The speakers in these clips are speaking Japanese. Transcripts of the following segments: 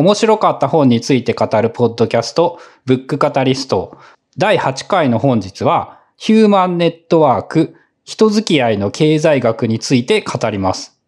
面白かった本について語るポッドキャスト、ブックカタリスト。第8回の本日は、ヒューマンネットワーク、人付き合いの経済学について語ります。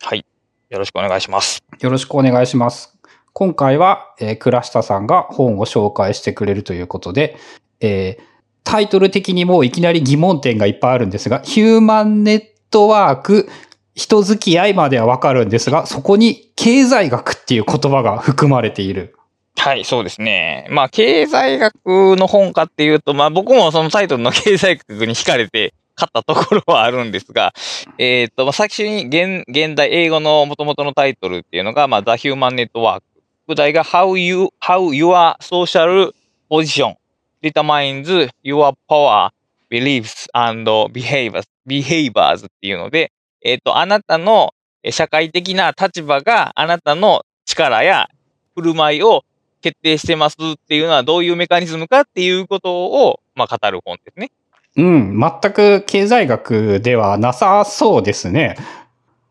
はい。よろしくお願いします。よろしくお願いします。今回は、えー倉下さんが本を紹介してくれるということで、えータイトル的にもういきなり疑問点がいっぱいあるんですが、ヒューマンネットワーク、人付き合いまではわかるんですが、そこに経済学っていう言葉が含まれている。はい、そうですね。まあ、経済学の本かっていうと、まあ僕もそのタイトルの経済学に惹かれて買ったところはあるんですが、えっ、と、まあ、最初に現現代英語の元々のタイトルっていうのが、まあ、The Human Network。副題が How You, How Your Social Position Determines Your Power, Beliefs and Behaviors, Behaviors っていうので、えっ、と、あなたのえ社会的な立場があなたの力や振る舞いを決定してますっていうのはどういうメカニズムかっていうことを、まあ、語る本ですね。うん、全く経済学ではなさそうですね。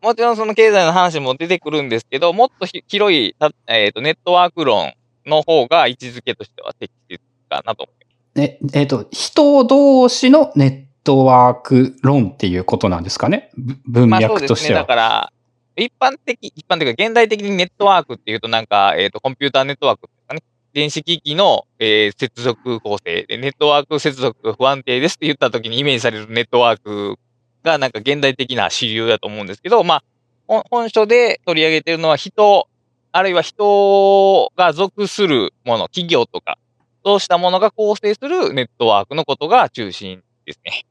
もちろんその経済の話も出てくるんですけど、もっとひ広い、たえっ、と、ネットワーク論の方が位置づけとしては適切かなと思いえ、えっ、と、人同士のネッットワーク論っていうことなんですかね？文ます。まあそうですね。だから、一般的、一般的か現代的にネットワークっていうとなんか、えっ、と、コンピューターネットワークですかね。電子機器の、えー接続構成で、ネットワーク接続が不安定ですって言った時にイメージされるネットワークがなんか現代的な主流だと思うんですけど、まあ、本書で取り上げてるのは人、あるいは人が属するもの、企業とか、そうしたものが構成するネットワークのことが中心ですね。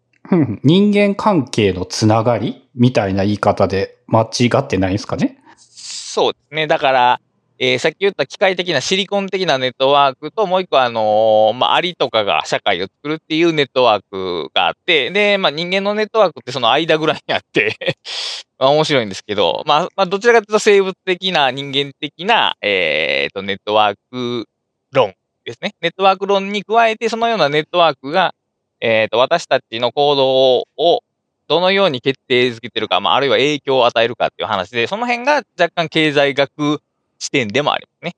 人間関係のつながりみたいな言い方で間違ってないんですかね？そうですね。だから、えーさっき言った機械的なシリコン的なネットワークと、もう一個あのーまあ、アリとかが社会を作るっていうネットワークがあって、で、まあ、人間のネットワークってその間ぐらいにあって、まあ、面白いんですけど、まあ、まあ、どちらかというと生物的な、人間的な、えーと、ネットワーク論ですね。ネットワーク論に加えて、そのようなネットワークが、えーと、私たちの行動をどのように決定づけてるか、まあ、あるいは影響を与えるかっていう話で、その辺が若干経済学視点でもありますね。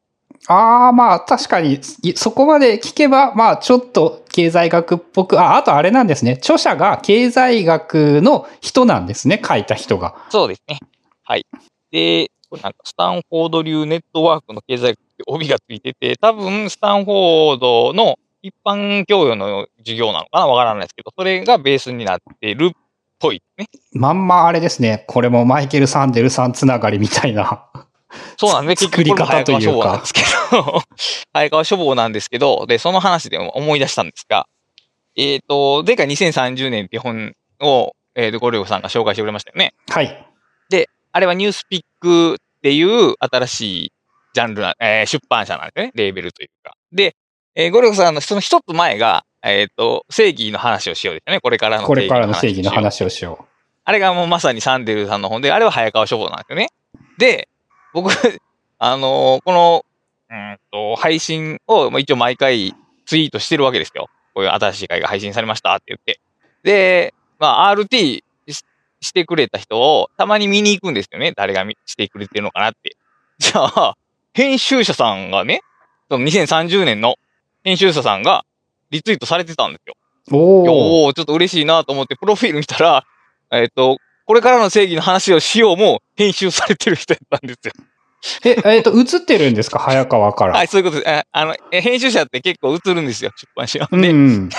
ああ、まあ確かに、いそこまで聞けば、まあちょっと経済学っぽく、あ、あとあれなんですね。著者が経済学の人なんですね。書いた人が。そうですね。はい。で、これなんかスタンフォード流ネットワークの経済学って帯がついてて、多分スタンフォードの一般教養の授業なのかな？わからないですけど、それがベースになってるっぽいね。まんまあれですね。これもマイケル・サンデルさんつながりみたいな。そうなんですね。作り方というかですけど、早川書房なんですけど、で、その話で思い出したんですが、えっ、と、前回2030年って本を、えーと、ゴリョフさんが紹介してくれましたよね。はい。あれはニュースピックっていう新しいジャンルな、えー出版社なんですね。レーベルというか。で、えーゴリョフさんのその一つ前が、えっ、と、正義の話をしようですよね。これからのこれからの正義のをしよう話をしよあれがもうまさにサンデルさんの本で、あれは早川書房なんですよね。で、僕、あのーこの、うーんと、配信をまあ一応毎回ツイートしてるわけですよ。こういう新しい回が配信されましたって言って。で、まあ、RT ししてくれた人をたまに見に行くんですよね。誰が見してくれてるのかなって。じゃあ、編集者さんがね、その2030年の編集者さんがリツイートされてたんですよ。う。おお。ちょっと嬉しいなと思って、プロフィール見たら、えっ、と、これからの正義の話をしようも編集されてる人やったんですよ。え、えっ、と、映ってるんですか？早川から。はい、そういうことです。えあの、え編集者って結構映るんですよ、出版社は。で、うんうん。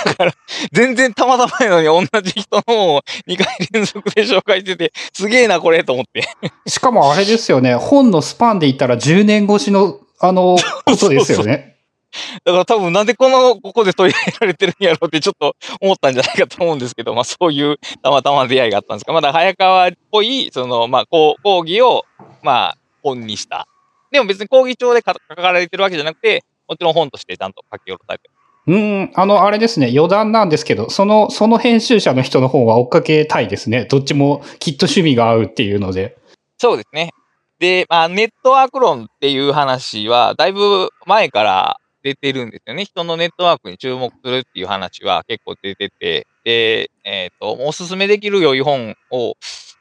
全然たまたまやのに同じ人の本を2回連続で紹介してて、すげえな、これ、と思って。しかもあれですよね。本のスパンで言ったら10年越しの、あの、ことですよね。だから多分なんでこの、ここで取り上げられてるんやろうってちょっと思ったんじゃないかと思うんですけど、まあそういうたまたま出会いがあったんですが、まだ早川っぽい、その、まあこう講義を、まあ本にした。でも別に講義帳で書書かれてるわけじゃなくて、もちろん本としてちゃんと書き下ろされてる。うん、あの、あれですね。余談なんですけど、その、その編集者の人の方は追っかけたいですね。どっちもきっと趣味が合うっていうので。そうですね。で、まあネットワーク論っていう話は、だいぶ前から出てるんですよね。人のネットワークに注目するっていう話は結構出てて、で、えっ、と、おすすめできる良い本を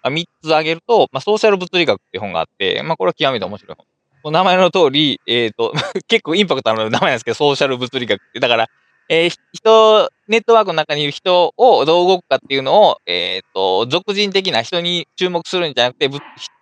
3つ挙げると、まあ、ソーシャル物理学っていう本があって、まあ、これは極めて面白い本。名前の通り、えっ、と、結構インパクトある名前なんですけど、ソーシャル物理学って。だから、えー人、ネットワークの中にいる人をどう動くかっていうのを、えっ、と、俗人的な人に注目するんじゃなくて、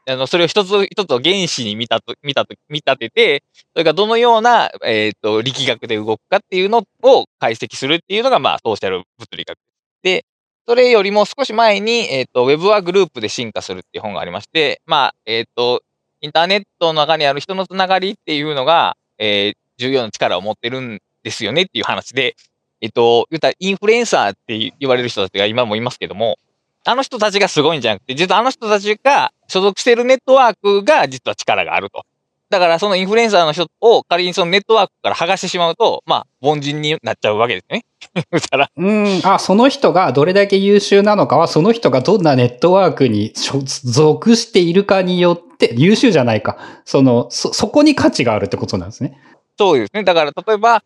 あの、それを一つ一つを原子に見たと、見たと、見立てて、それがどのような、えっ、と、力学で動くかっていうのを解析するっていうのが、まあ、ソーシャル物理学。で、それよりも少し前に、えっ、と、ウェブはグループで進化するっていう本がありまして、まあ、えっ、と、インターネットの中にある人のつながりっていうのが、えー重要な力を持ってるんですよねっていう話で、えっと、言ったらインフルエンサーって言われる人たちが今もいますけども、あの人たちがすごいんじゃなくて、実はあの人たちが所属しているネットワークが実は力があると。だからそのインフルエンサーの人を仮にそのネットワークから剥がしてしまうと、まあ、凡人になっちゃうわけですね。たら、うん、あ、その人がどれだけ優秀なのかは、その人がどんなネットワークに所属しているかによって、優秀じゃないか。その、そ、そこに価値があるってことなんですね。そうですね。だから例えば、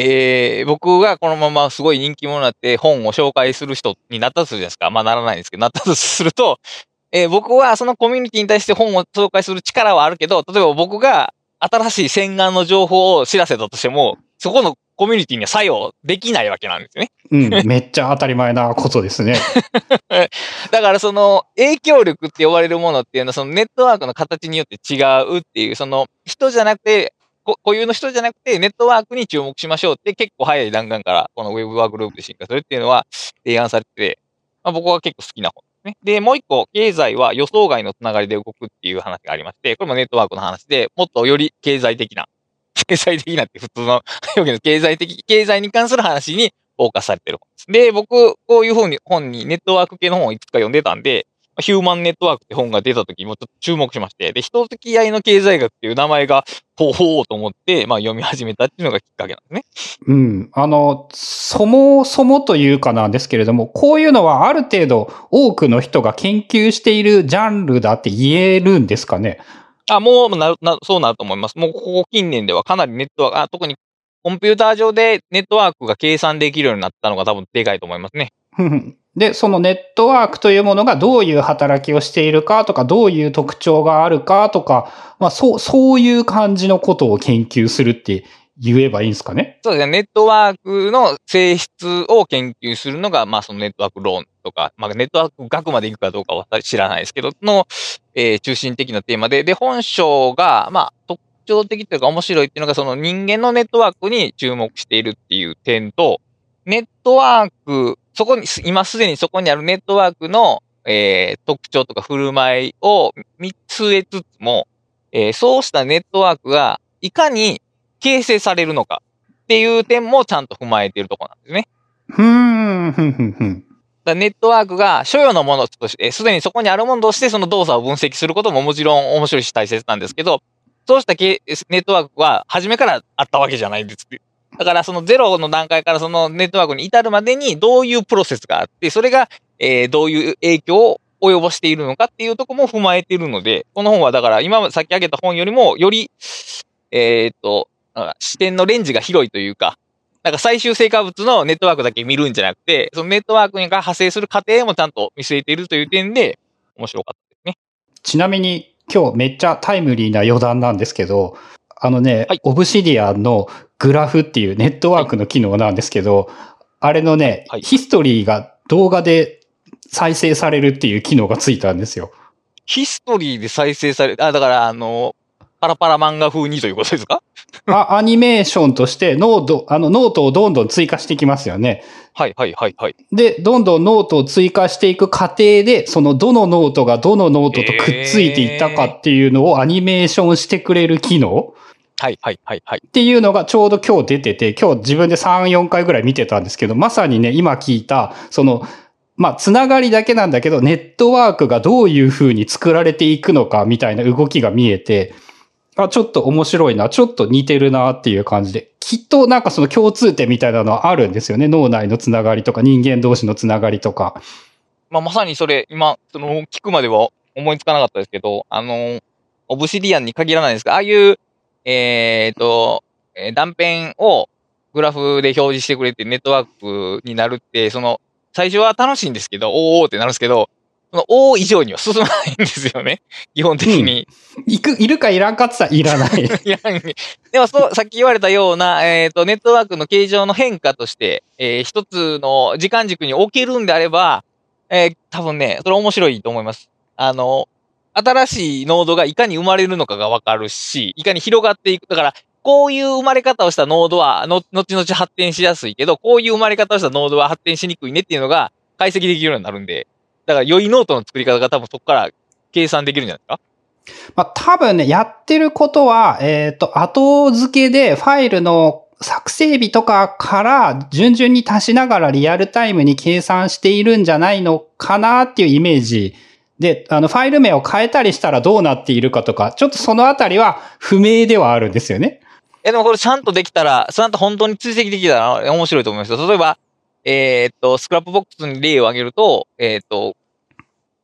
えー、僕がこのまますごい人気者になって本を紹介する人になったとするじゃないですか。まあならないんですけど、なったとすると、えー僕はそのコミュニティに対して本を紹介する力はあるけど、例えば僕が新しい洗顔の情報を知らせたとしても、そこのコミュニティには作用できないわけなんですよね。うん、めっちゃ当たり前なことですね。だからその影響力って呼ばれるものっていうのはそのネットワークの形によって違うっていう、その人じゃなくて、こ固有の人じゃなくてネットワークに注目しましょうって結構早い段階からこのウェブワークループで進化するっていうのは提案されてて、まあ、僕は結構好きな本ですね。で、もう一個、経済は予想外のつながりで動くっていう話がありまして、これもネットワークの話で、もっとより経済的な、経済的なって普通の表現です。経済的、経済に関する話にフォーカスされてる本です。で、僕、こういう本に、本にネットワーク系の本をいくつか読んでたんで、ヒューマンネットワークって本が出た時もちょっと注目しまして、で、人付き合いの経済学っていう名前が、ほうほうと思って、まあ読み始めたっていうのがきっかけなんですね。うん。あの、そもそもというかなんですけれども、こういうのはある程度多くの人が研究しているジャンルだって言えるんですかね？あ、もうなるな、そうなると思います。もうここ近年ではかなりネットワーク、あ特にコンピューター上でネットワークが計算できるようになったのが多分でかいと思いますね。で、そのネットワークというものがどういう働きをしているかとか、どういう特徴があるかとか、まあそう、そういう感じのことを研究するって言えばいいんですかね？そうですね。ネットワークの性質を研究するのが、まあそのネットワーク論とか、まあネットワーク学まで行くかどうかは知らないですけど、の、えー中心的なテーマで、で、本書が、まあ特徴的というか面白いっていうのが、その人間のネットワークに注目しているっていう点と、ネットワーク、そこに、今すでにそこにあるネットワークの、えー特徴とか振る舞いを見据えつつも、えーそうしたネットワークがいかに形成されるのかっていう点もちゃんと踏まえているところなんですね。ふーん、ふんふんふん。ネットワークが所有のものとして、すでにそこにあるものとしてその動作を分析することももちろん面白いし大切なんですけど、そうしたけネットワークは初めからあったわけじゃないんです。だからそのゼロの段階からそのネットワークに至るまでにどういうプロセスがあって、それが、えーどういう影響を及ぼしているのかっていうところも踏まえているので、この本はだから今さっき挙げた本よりもより、えーっと、視点のレンジが広いというか、なんか最終成果物のネットワークだけ見るんじゃなくて、そのネットワークが派生する過程もちゃんと見据えているという点で面白かったですね。ちなみに今日めっちゃタイムリーな余談なんですけど、あのね、はいオブシディアンのグラフっていうネットワークの機能なんですけど、あれのね、はいヒストリーが動画で再生されるっていう機能がついたんですよ。ヒストリーで再生され、あ、だからあの、パラパラ漫画風にということですか？あアニメーションとしてノート、あのノートをどんどん追加していきますよね。はいはいはいはい。で、どんどんノートを追加していく過程で、そのどのノートがどのノートとくっついていったかっていうのをアニメーションしてくれる機能はいはいはいはい。っていうのがちょうど今日出てて、今日自分で3、4回ぐらい見てたんですけど、まさにね、今聞いた、その、まあ、つながりだけなんだけど、ネットワークがどういう風に作られていくのかみたいな動きが見えて、あ、ちょっと面白いな、ちょっと似てるなっていう感じで、きっとなんかその共通点みたいなのはあるんですよね。脳内のつながりとか、人間同士のつながりとか。まあ、まさにそれ、今、その、聞くまでは思いつかなかったですけど、あの、オブシディアンに限らないですが、ああいう、えっ、ー断片をグラフで表示してくれてネットワークになるって、その、最初は楽しいんですけど、おーおーってなるんですけど、その O 以上には進まないんですよね。基本的に。いく、いるかいらんかって言ったらいらない。いらんでもそう、さっき言われたような、えっ、と、ネットワークの形状の変化として、えー一つの時間軸に置けるんであれば、えー多分ね、それ面白いと思います。あの、新しいノードがいかに生まれるのかがわかるし、いかに広がっていく。だから、こういう生まれ方をしたノードは、の、後々発展しやすいけど、こういう生まれ方をしたノードは発展しにくいねっていうのが解析できるようになるんで、だから良いノートの作り方が多分そこから計算できるんじゃないですか？まあ、多分ね、やってることは、えっ、と、後付けでファイルの作成日とかから順々に足しながらリアルタイムに計算しているんじゃないのかなっていうイメージで、あの、ファイル名を変えたりしたらどうなっているかとか、ちょっとそのあたりは不明ではあるんですよね。え、でもこれちゃんとできたら、ちゃんと本当に追跡できたら面白いと思います。例えば、えーっと、 Scrapbox に例を挙げると、えーっと、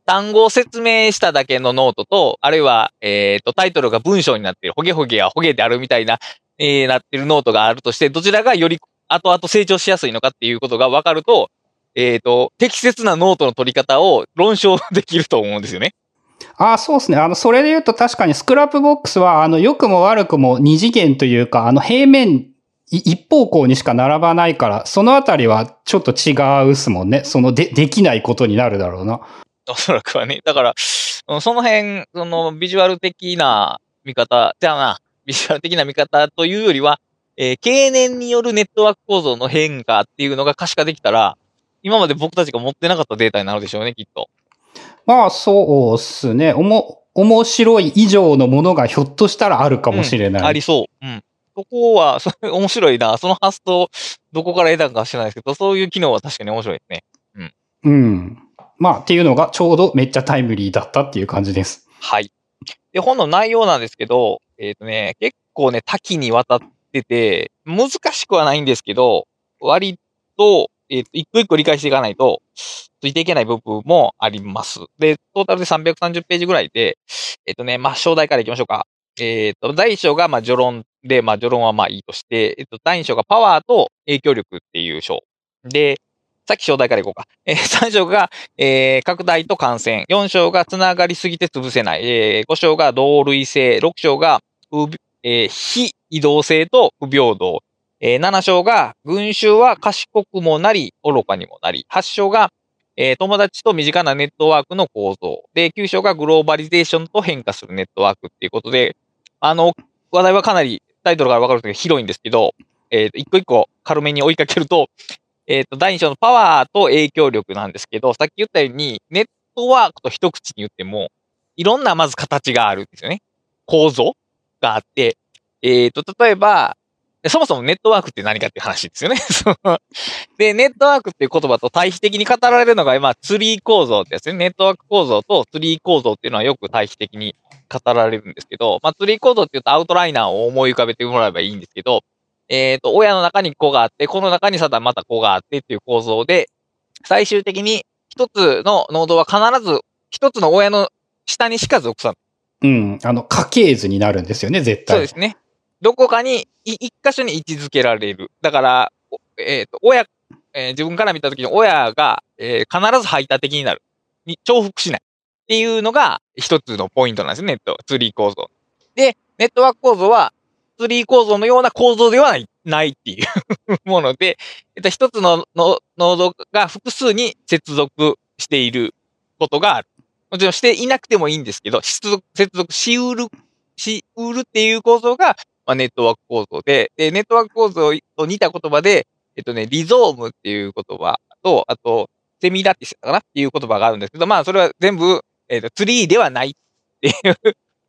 単語を説明しただけのノートと、あるいは、えーっと、タイトルが文章になっている、ホゲホゲはホゲであるみたいな、えー、なってるノートがあるとして、どちらがより後々成長しやすいのかっていうことが分かると、えーっと、適切なノートの取り方を論証できると思うんですよね。ああ、そうですね。あの、それで言うと確かに Scrapbox は、あの、良くも悪くも二次元というか、あの、平面、い一方向にしか並ばないから、そのあたりはちょっと違うっすもんね。その、で、できないことになるだろうな。おそらくはね。だから、うんその辺、そのビジュアル的な見方、じゃあな、ビジュアル的な見方というよりは、えー経年によるネットワーク構造の変化っていうのが可視化できたら、今まで僕たちが持ってなかったデータになるでしょうね、きっと。まあ、そうっすね。おも、面白い以上のものがひょっとしたらあるかもしれない。ありそう。うん。そこは、それ面白いな。その発想、どこから得たかは知らないですけど、そういう機能は確かに面白いですね。うん。まあ、っていうのがちょうどめっちゃタイムリーだったっていう感じです。はい。で、本の内容なんですけど、えっ、とね、結構ね、多岐にわたってて、難しくはないんですけど、割と、えっ、と、一個一個理解していかないと、ついていけない部分もあります。で、トータルで330ページぐらいで、えっ、とね、まあ、章題からいきましょうか。えっ、と、第一章が、まあ、序論で、まあ、序論はまあいいとして、えっ、と、第二章がパワーと影響力っていう章。で、さっき章題からいこうか。えー、3章が、えー拡大と感染。4章がつながりすぎて潰せない。えー5章が同類性。6章が、えー非移動性と不平等。えー7章が、群衆は賢くもなり、愚かにもなり。8章が、えー友達と身近なネットワークの構造。で、9章がグローバリゼーションと変化するネットワークっていうことで、あの、話題はかなりタイトルからわかると広いんですけど、えーと一個一個軽めに追いかけると、えっ、と、第2章のパワーと影響力なんですけど、さっき言ったように、ネットワークと一口に言っても、いろんなまず形があるんですよね。構造があって、えっ、と、例えば、そもそもネットワークって何かっていう話ですよね。で、ネットワークっていう言葉と対比的に語られるのが、まあ、ツリー構造ってやつね。ネットワーク構造とツリー構造っていうのはよく対比的に語られるんですけど、まあ、ツリー構造っていうとアウトライナーを思い浮かべてもらえばいいんですけど、えっ、と、親の中に子があって、この中にさらまた子があってっていう構造で、最終的に一つのノードは必ず一つの親の下にしか属さない。うん。あの、家系図になるんですよね、絶対。そうですね。どこかに、い一箇所に位置づけられる。だから、えっ、と、親、えー自分から見たときに親が、えー必ず排他的になる。に重複しない。っていうのが一つのポイントなんですね、ネット、ツリー構造。で、ネットワーク構造は、ツリー構造のような構造ではない、ないっていう もので、えっと、一つののノードが複数に接続していることがある。もちろんしていなくてもいいんですけど、接続接続しうる、しうるっていう構造が、まあ、ネットワーク構造で、で、ネットワーク構造と似た言葉で、えっとね、リゾームっていう言葉と、あと、セミラティスかな？っていう言葉があるんですけど、まあ、それは全部、えっと、ツリーではないっていう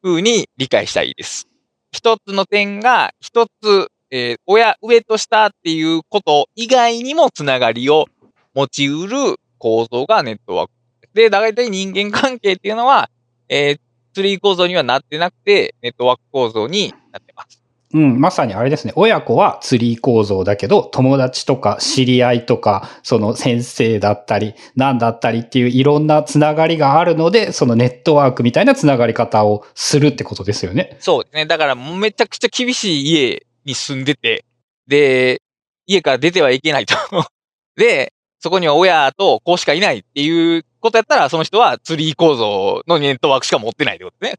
風に理解したいです。一つの点が、一つ、えー親、上と下っていうこと以外にもつながりを持ちうる構造がネットワーク。で、大体人間関係っていうのは、えーツリー構造にはなってなくて、ネットワーク構造になってます。うん、まさにあれですね。親子はツリー構造だけど、友達とか知り合いとか、その先生だったり、なんだったりっていういろんなつながりがあるので、そのネットワークみたいなつながり方をするってことですよね。そうですね。だからめちゃくちゃ厳しい家に住んでて、で、家から出てはいけないと。で、そこには親と子しかいないっていうことやったら、その人はツリー構造のネットワークしか持ってないってことね。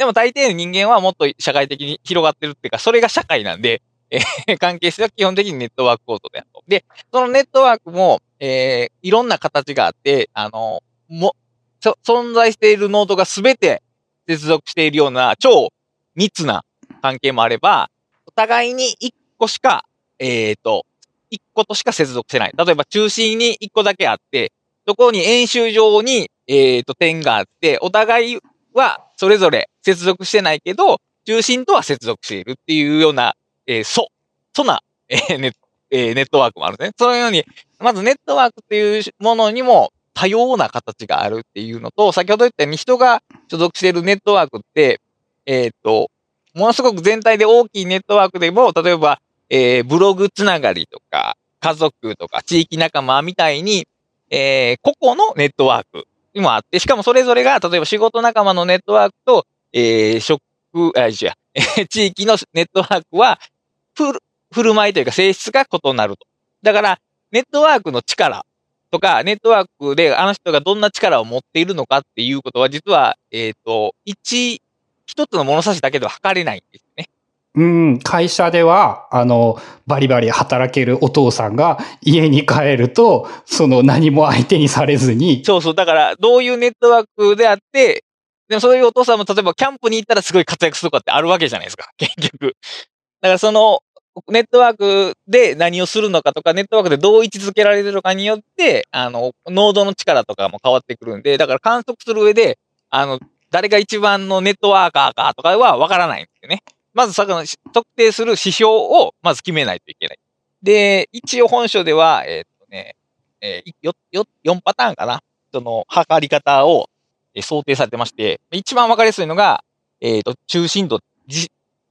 でも大抵の人間はもっと社会的に広がってるっていうか、それが社会なんで、えー、関係性は基本的にネットワーク構造であると。で、そのネットワークも、えー、いろんな形があって、あの、も、存在しているノードがすべて接続しているような超密な関係もあれば、お互いに一個しか、えっ、ー、と、一個としか接続してない。例えば中心に一個だけあって、そこに演習上に、えっ、ー、と、点があって、お互いはそれぞれ接続してないけど、中心とは接続しているっていうような、えー、そ、そな、えー、ネえー、ネットワークもあるね。そのように、まずネットワークっていうものにも多様な形があるっていうのと、先ほど言ったように人が所属しているネットワークって、えっ、と、ものすごく全体で大きいネットワークでも、例えば、えー、ブログつながりとか、家族とか地域仲間みたいに、えー、個々のネットワークにもあって、しかもそれぞれが、例えば仕事仲間のネットワークと、えー、職、あ、違う、地域のネットワークは、ふる、振る舞いというか性質が異なると。だから、ネットワークの力とか、ネットワークであの人がどんな力を持っているのかっていうことは、実は、えっ、ー、と、一、一つの物差しだけでは測れないんですね。うん、会社では、あの、バリバリ働けるお父さんが家に帰ると、その何も相手にされずに。そうそう。だから、どういうネットワークであって、でもそういうお父さんも例えばキャンプに行ったらすごい活躍するとかってあるわけじゃないですか。結局。だからその、ネットワークで何をするのかとか、ネットワークでどう位置づけられるのかによって、あの、ノードの力とかも変わってくるんで、だから観測する上で、あの、誰が一番のネットワーカーかとかはわからないんですよね。まず、その、特定する指標をまず決めないといけない。で、一応本書では、えー、っとね、えー、よ、よ、4パターンかな。その、測り方を、想定されてまして、一番わかりやすいのが、えっ、と、中心度、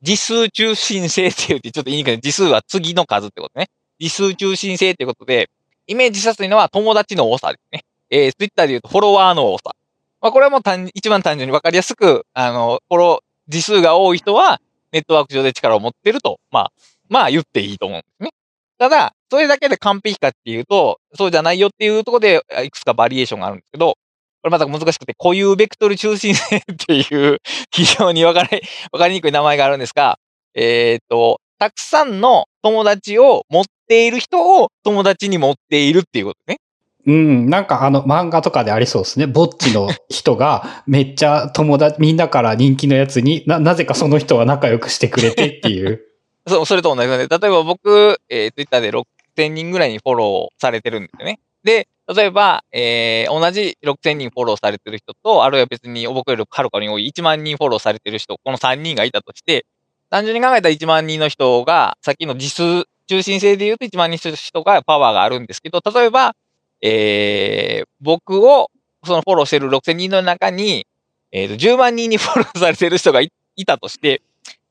次数中心性って言ってちょっと言いにくいけど、次数は次の数ってことね。次数中心性ってことで、イメージしやすいのは友達の多さですね。えー、ツイッターで言うとフォロワーの多さ。まあ、これはもう単一番単純にわかりやすく、あの、フォロー、次数が多い人は、ネットワーク上で力を持ってると、まあ、まあ言っていいと思うんですね。ただ、それだけで完璧かっていうと、そうじゃないよっていうところで、いくつかバリエーションがあるんですけど、これまた難しくて、固有ベクトル中心性っていう 非常にわかり、わかりにくい名前があるんですが、えっ、と、たくさんの友達を持っている人を友達に持っているっていうことね。うん、なんかあの漫画とかでありそうですね。ぼっちの人がめっちゃ友達、みんなから人気のやつにな、なぜかその人は仲良くしてくれてっていう。そう、それと同じで、例えば僕、えー、ツイッターで6000人ぐらいにフォローされてるんですよね。で、例えば、えー、同じ6000人フォローされてる人と、あるいは別に僕よりはるかに多い1万人フォローされてる人、この3人がいたとして、単純に考えたら1万人の人が、さっきの実数中心性で言うと1万人の人がパワーがあるんですけど、例えば、えー、僕をそのフォローしてる6000人の中に、えー、と10万人にフォローされてる人がい たとして、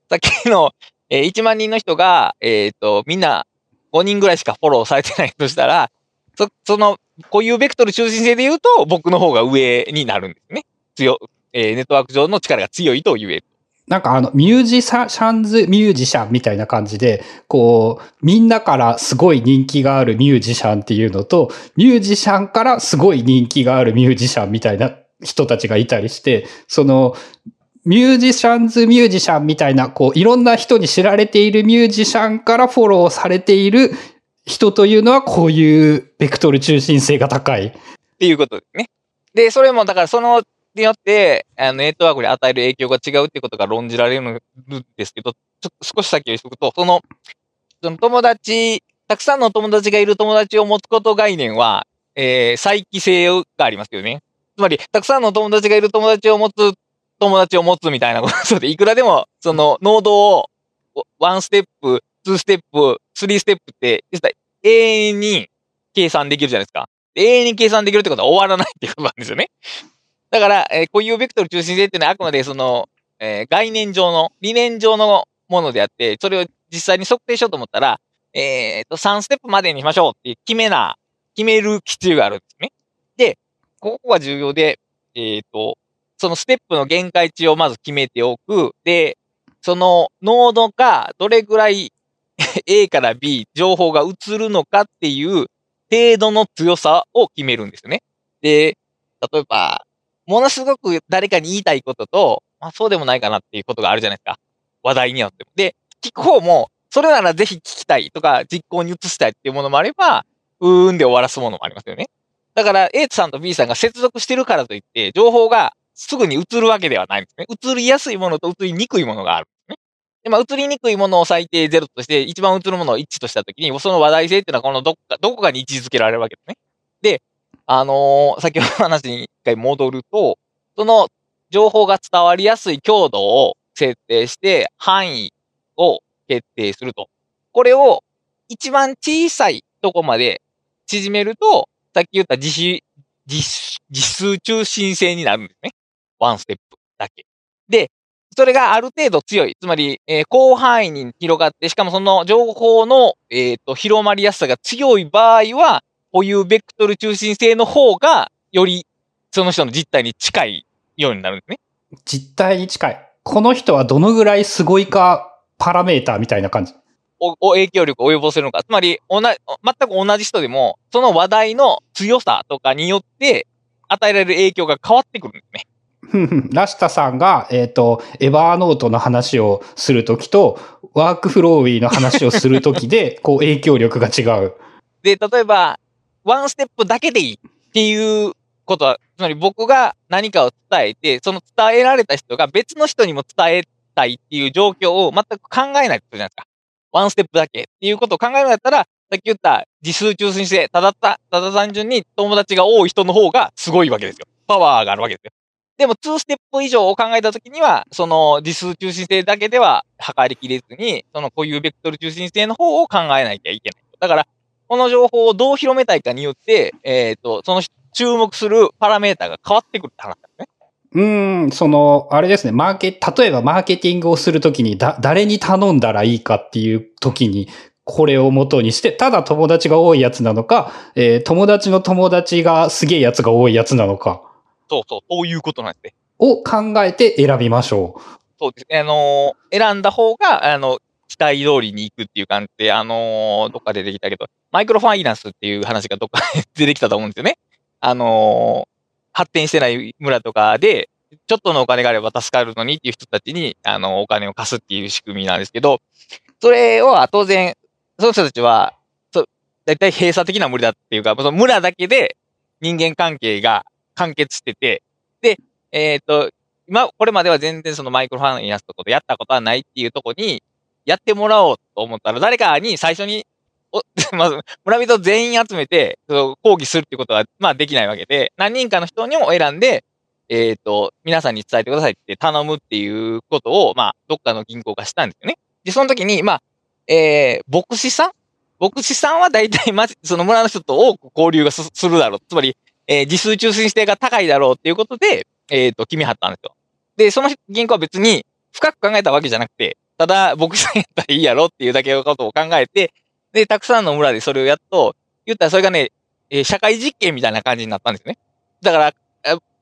さっきの、えー、1万人の人が、えっ、ー、と、みんな5人ぐらいしかフォローされてないとしたら、そ、その、こういうベクトル中心性で言うと、僕の方が上になるんですね。強、えー、ネットワーク上の力が強いと言える。なんかあの、ミュージシャンズミュージシャンみたいな感じで、こう、みんなからすごい人気があるミュージシャンっていうのと、ミュージシャンからすごい人気があるミュージシャンみたいな人たちがいたりして、その、ミュージシャンズミュージシャンみたいな、こう、いろんな人に知られているミュージシャンからフォローされている人というのはこういうベクトル中心性が高い。っていうことですね。で、それもだからそのによって、あの、ネットワークに与える影響が違うってことが論じられるんですけど、ちょっと少し先をしとくと、その、その友達、たくさんの友達がいる友達を持つこと概念は、えー、再帰性がありますよね。つまり、たくさんの友達がいる友達を持つ、友達を持つみたいなことで、いくらでも、その、ノードを、ワンステップ、ツーステップ、スリーステップって、永遠に計算できるじゃないですか。永遠に計算できるってことは終わらないっていうことなんですよね。だから、えー、固有ベクトル中心性っていうのはあくまでその、えー、概念上の、理念上のものであって、それを実際に測定しようと思ったら、えっ、ー、と、3ステップまでにしましょうっていう決めな、決める必要があるんですね。で、ここが重要で、えっ、ー、と、そのステップの限界値をまず決めておく。で、そのノードがどれぐらい A から B 情報が移るのかっていう程度の強さを決めるんですよね。で、例えば、ものすごく誰かに言いたいことと、まあそうでもないかなっていうことがあるじゃないですか。話題によっても。で、聞く方も、それならぜひ聞きたいとか、実行に移したいっていうものもあれば、うーんで終わらすものもありますよね。だから、A さんと B さんが接続してるからといって、情報がすぐに移るわけではないんですね。移りやすいものと移りにくいものがあるんですね。で、まあ、移りにくいものを最低ゼロとして、一番移るものを1としたときに、その話題性っていうのはこのどこか、どこかに位置づけられるわけですね。で、あのー、先ほどの話に一回戻ると、その情報が伝わりやすい強度を設定して、範囲を決定すると。これを一番小さいとこまで縮めると、さっき言った自主、自数中心性になるんですね。ワンステップだけ。で、それがある程度強い。つまり、えー、広範囲に広がって、しかもその情報の、えっ、ー、と、広まりやすさが強い場合は、保有ベクトル中心性の方が、よりその人の実態に近いようになるんですね。実態に近い。この人はどのぐらいすごいか、パラメーターみたいな感じ。お、お影響力を及ぼせるのか。つまり、同じ、全く同じ人でも、その話題の強さとかによって、与えられる影響が変わってくるんですね。ラシタさんが、えっ、ー、と、エバーノートの話をするときと、ワークフローウィーの話をするときで、こう影響力が違う。で、例えば、ワンステップだけでいいっていうことは、つまり僕が何かを伝えて、その伝えられた人が別の人にも伝えたいっていう状況を全く考えないことじゃないですか。ワンステップだけっていうことを考えるんだったら、さっき言った自数中心性、ただた、ただ単純に友達が多い人の方がすごいわけですよ。パワーがあるわけですよ。でも、2ステップ以上を考えたときには、その、自数中心性だけでは測りきれずに、その固有ベクトル中心性の方を考えなきゃいけない。だから、この情報をどう広めたいかによって、えっ、ー、と、その注目するパラメータが変わってくるって話だね。うん、その、あれですね、マーケ、例えばマーケティングをするときに、だ、誰に頼んだらいいかっていうときに、これを元にして、ただ友達が多いやつなのか、えー、友達の友達がすげえやつが多いやつなのか。そうそう、そういうことなんですね。を考えて選びましょう。そうですね。あのー、選んだ方が、あの、期待通りに行くっていう感じで、あのー、どっかで出てきたけど、マイクロファイナンスっていう話がどっかで 出てきたと思うんですよね。あのー、発展してない村とかで、ちょっとのお金があれば助かるのにっていう人たちに、あの、お金を貸すっていう仕組みなんですけど、それは当然、その人たちは、そう、だいたい閉鎖的な村だっていうか、その村だけで人間関係が完結してて、で、えっ、ー、と、今、これまでは全然そのマイクロファイナンスとことやったことはないっていうとこに、やってもらおうと思ったら、誰かに最初に、お まず、村人全員集めて、その抗議するっていうことは、まあできないわけで、何人かの人にも選んで、えっ、ー、と、皆さんに伝えてくださいって頼むっていうことを、まあ、どっかの銀行がしたんですよね。で、その時に、まあ、えー、牧師さん？牧師さんは大体、まじ、その村の人と多く交流がするだろう。つまり、えー、自数中心性が高いだろうっていうことで、えっ、ー、と、決めはったんですよ。で、その銀行は別に深く考えたわけじゃなくて、ただ、牧師さんやったらいいやろっていうだけのことを考えて、で、たくさんの村でそれをやっと、言ったらそれがね、えー、社会実験みたいな感じになったんですね。だから、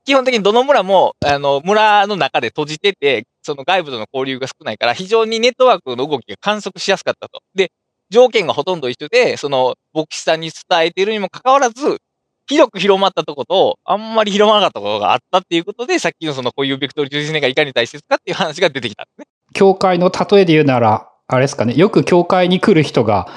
基本的にどの村も、あの、村の中で閉じてて、その外部との交流が少ないから、非常にネットワークの動きが観測しやすかったと。で、条件がほとんど一緒で、その、牧師さんに伝えているにもかかわらず、広く広まったとこと、あんまり広まらなかったことがあったっていうことで、さっきのその固有ベクトル中心線がいかに大切かっていう話が出てきたんですね。教会の例えで言うなら、あれですかね、よく教会に来る人が、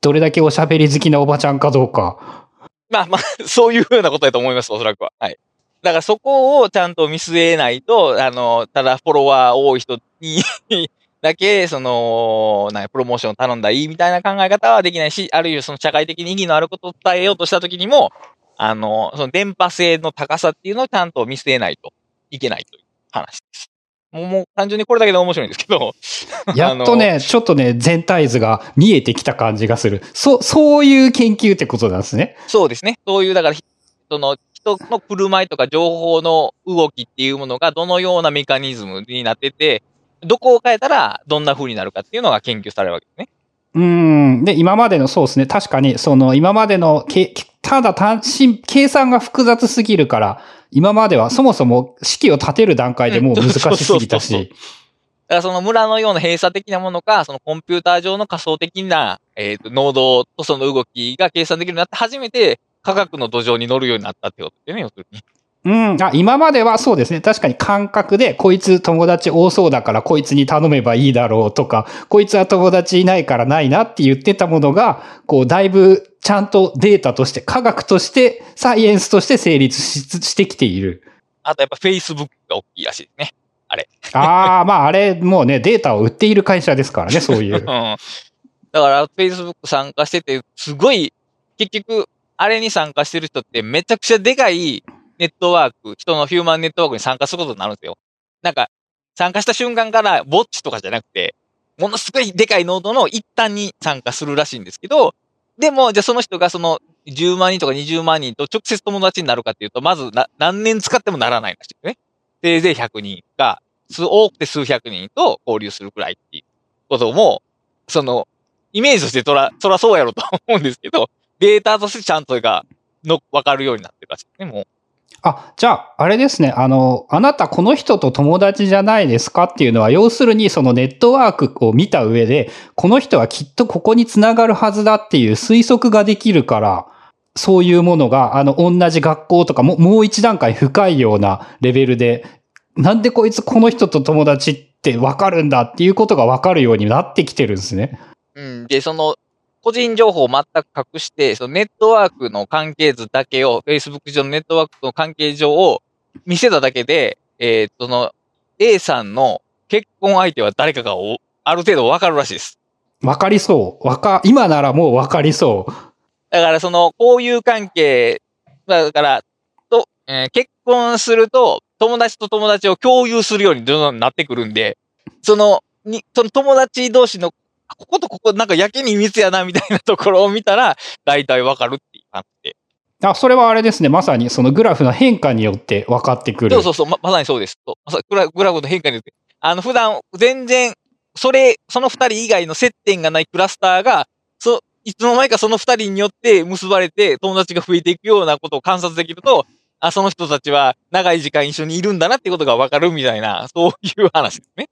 どれだけおしゃべり好きなおばちゃんかどうか。まあまあ、そういうふうなことだと思います、おそらくは。はい。だからそこをちゃんと見据えないと、あの、ただフォロワー多い人に だけ、その、なプロモーションを頼んだらいいみたいな考え方はできないし、あるいはその社会的に意義のあることを伝えようとしたときにも、あの、その電波性の高さっていうのをちゃんと見据えないといけないという話です。もう、単純にこれだけで面白いんですけど。やっとね、ちょっとね、全体図が見えてきた感じがする。そう、そういう研究ってことなんですね。そうですね。そういう、だから、その、人の振る舞いとか情報の動きっていうものがどのようなメカニズムになってて、どこを変えたらどんな風になるかっていうのが研究されるわけですね。うん。で、今までの、そうですね。確かに、その、今までのけ、ただ単身、計算が複雑すぎるから、今まではそもそも式を立てる段階でもう難しすぎたし。だからその村のような閉鎖的なものか、そのコンピューター上の仮想的な、えっ、と、能動とその動きが計算できるようになって初めて科学の土壌に乗るようになったってことですよね、要するに。うん。あ、今まではそうですね。確かに感覚で、こいつ友達多そうだからこいつに頼めばいいだろうとか、こいつは友達いないからないなって言ってたものが、こう、だいぶちゃんとデータとして、科学として、サイエンスとして成立ししてきている。あとやっぱ Facebook が大きいらしいですね。ああ、まああれ、もうね、データを売っている会社ですからね、そういううん。。だから、Facebook 参加してて、すごい、結局、あれに参加してる人ってめちゃくちゃでかいネットワーク、人のヒューマンネットワークに参加することになるんですよ。なんか、参加した瞬間から、ぼっちとかじゃなくて、ものすごいでかいノードの一端に参加するらしいんですけど、でも、じゃあその人がその10万人とか20万人と直接友達になるかっていうと、まず何年使ってもならないらしいですね。せいぜい100人が、多くて数百人と交流するくらいっていうことも、その、イメージとしてとら、そらそうやろと思うんですけど、データとしてちゃんとが、の、わかるようになってるらしいですね、もう。あ、じゃあ、あれですね。あの、あなたこの人と友達じゃないですかっていうのは、要するにそのネットワークを見た上で、この人はきっとここにつながるはずだっていう推測ができるから、そういうものが、あの、同じ学校とかも、もう一段階深いようなレベルで、なんでこいつこの人と友達ってわかるんだっていうことがわかるようになってきてるんですね。うん。で、その、個人情報を全く隠して、そのネットワークの関係図だけを、Facebook 上のネットワークの関係上を見せただけで、えーその、A さんの結婚相手は誰かがおある程度わかるらしいです。わかりそう。わか、今ならもうわかりそう。だからその交友関係、だから、と、えー結婚すると友達と友達を共有するようにどんどんなってくるんで、その、に、その友達同士の、こことここなんかやけに密やなみたいなところを見たら、大体わかるっていう感じで。あ、それはあれですね。まさにそのグラフの変化によって分かってくる。そうそうそう、ま、まさにそうです。まさグラグラフの変化によって。あの、普段、全然、それ、その二人以外の接点がないクラスターが、そ、いつの間にかその二人によって結ばれて友達が増えていくようなことを観察できると、あ、その人たちは長い時間一緒にいるんだなってことがわかるみたいな、そういう話ですね。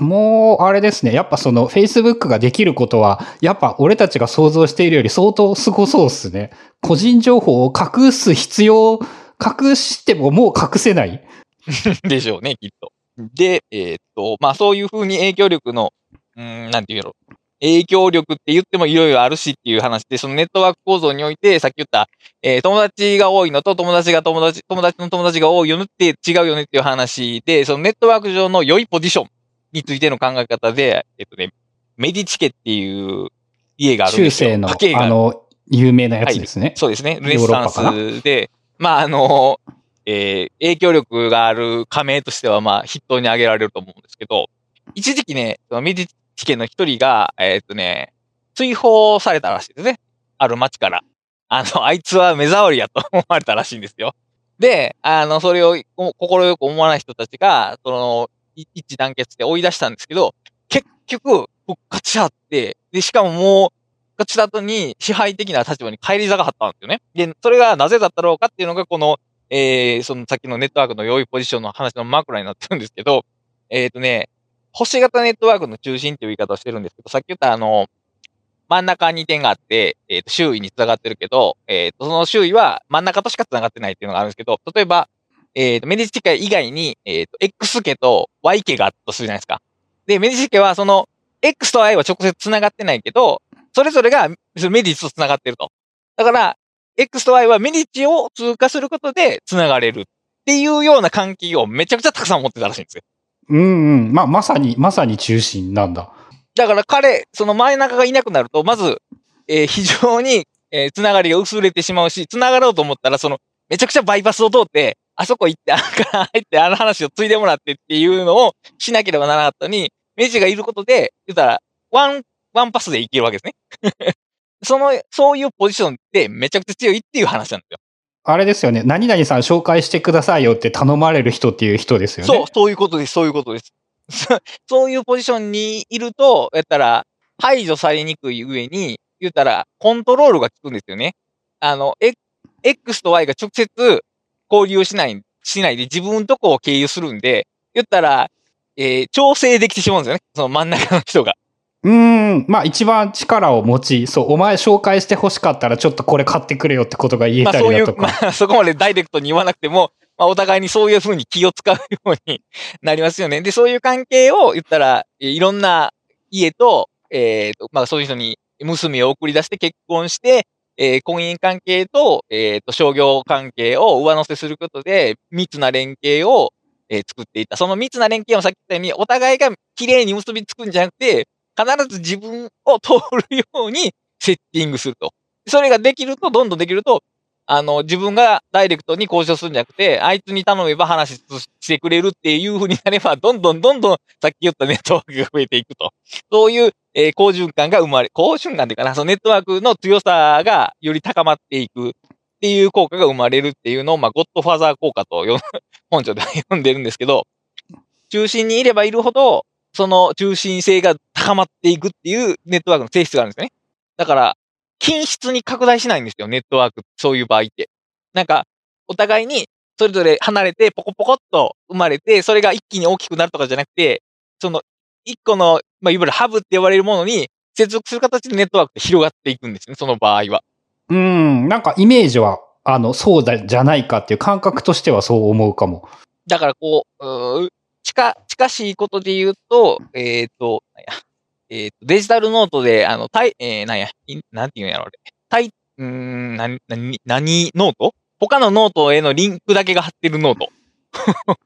もう、あれですね。やっぱその Facebook ができることは、やっぱ俺たちが想像しているより相当すごそうっすね。個人情報を隠す必要、隠してももう隠せない。でしょうね、きっと。で、えーっと、まあそういうふうに影響力の、うん、なんていうの、影響力って言ってもいろいろあるしっていう話で、そのネットワーク構造において、さっき言った、えー友達が多いのと友達が友達、友達の友達が多いよねって違うよねっていう話で、そのネットワーク上の良いポジションについての考え方で、えっとね、メディチ家っていう家があるん中ですよ。世の、家系があの、有名なやつですね。そうですね。ルネサンスで、まあ、あの、えー影響力がある加盟としては、まあ、筆頭に挙げられると思うんですけど、一時期ね、そのメディチ家の一人が、えーっとね、追放されたらしいですね。ある町から。あの、あいつは目障りやと思われたらしいんですよ。で、あの、それをこ心よく思わない人たちが、その、い一致団結して追い出したんですけど、結局、復活しちゃって、で、しかももう、復活した後に支配的な立場に帰り坂張ったんですよね。で、それがなぜだったろうかっていうのが、この、えー、そのさっきのネットワークの良いポジションの話の枕になってるんですけど、えっ、とね、星型ネットワークの中心っていう言い方をしてるんですけど、さっき言ったあの、真ん中に点があって、えっ、と、周囲に繋がってるけど、えっ、と、その周囲は真ん中としか繋がってないっていうのがあるんですけど、例えば、えっ、と、メディチ家以外に、えっ、と、X 家と Y 家があったとするじゃないですか。で、メディチ家はその、X と Y は直接繋がってないけど、それぞれがメディチと繋がってると。だから、X と Y はメディチを通過することで繋がれるっていうような関係をめちゃくちゃたくさん持ってたらしいんですよ。うんうん。まあ、まさに、まさに中心なんだ。だから彼、その真ん中がいなくなると、まず、えー非常に、えーつながりが薄れてしまうし、つながろうと思ったら、その、めちゃくちゃバイパスを通って、あそこ行って、あそこから入って、あの話をついでもらってっていうのをしなければならなかったのに、メディチがいることで、言ったら、ワン、ワンパスでいけるわけですね。その、そういうポジションってめちゃくちゃ強いっていう話なんですよ。あれですよね。何々さん紹介してくださいよって頼まれる人っていう人ですよね。そう、そういうことです、そういうことです。そ そういうポジションにいると、やったら、排除されにくい上に、言ったら、コントロールが効くんですよね。あの、X と Y が直接交流しない、しないで自分とこを経由するんで、言ったら、えー調整できてしまうんですよね。その真ん中の人が。うーん。まあ一番力を持ち、そう、お前紹介して欲しかったらちょっとこれ買ってくれよってことが言えまあそういう、たりだとか。まあそこまでダイレクトに言わなくても、まあお互いにそういうふうに気を使うように なりますよね。で、そういう関係を言ったら、えーいろんな家と、えーと、まあそういう人に娘を送り出して結婚して、えー婚姻関係と、えーと、商業関係を上乗せすることで、密な連携を、えー作っていた。その密な連携をさっき言ったように、お互いが綺麗に結びつくんじゃなくて、必ず自分を通るようにセッティングすると。それができると、どんどんできると、あの、自分がダイレクトに交渉するんじゃなくて、あいつに頼めば話ししてくれるっていう風になれば、どんどんどんどんさっき言ったネットワークが増えていくと。そういう、えー好循環が生まれ、好循環っていうかな、そのネットワークの強さがより高まっていくっていう効果が生まれるっていうのを、まあ、ゴッドファーザー効果と本書では呼んでるんですけど、中心にいればいるほど、その中心性が高まっていくっていうネットワークの性質があるんですね。だから、均質に拡大しないんですよ、ネットワーク、そういう場合って。なんか、お互いにそれぞれ離れてポコポコっと生まれて、それが一気に大きくなるとかじゃなくて、その一個の、まあ、いわゆるハブって呼ばれるものに接続する形でネットワークって広がっていくんですね、その場合は。うーん。なんかイメージは、あの、そうだ、じゃないかっていう感覚としてはそう思うかも。だからこう、うー近、近しいことで言うと、えっ、と、なんや、えっ、と、デジタルノートで、あの、タイ、えー、なんや、いなんていうんやろ、あれ。タイ、うーん、なに、なに、何ノート？他のノートへのリンクだけが貼ってるノート。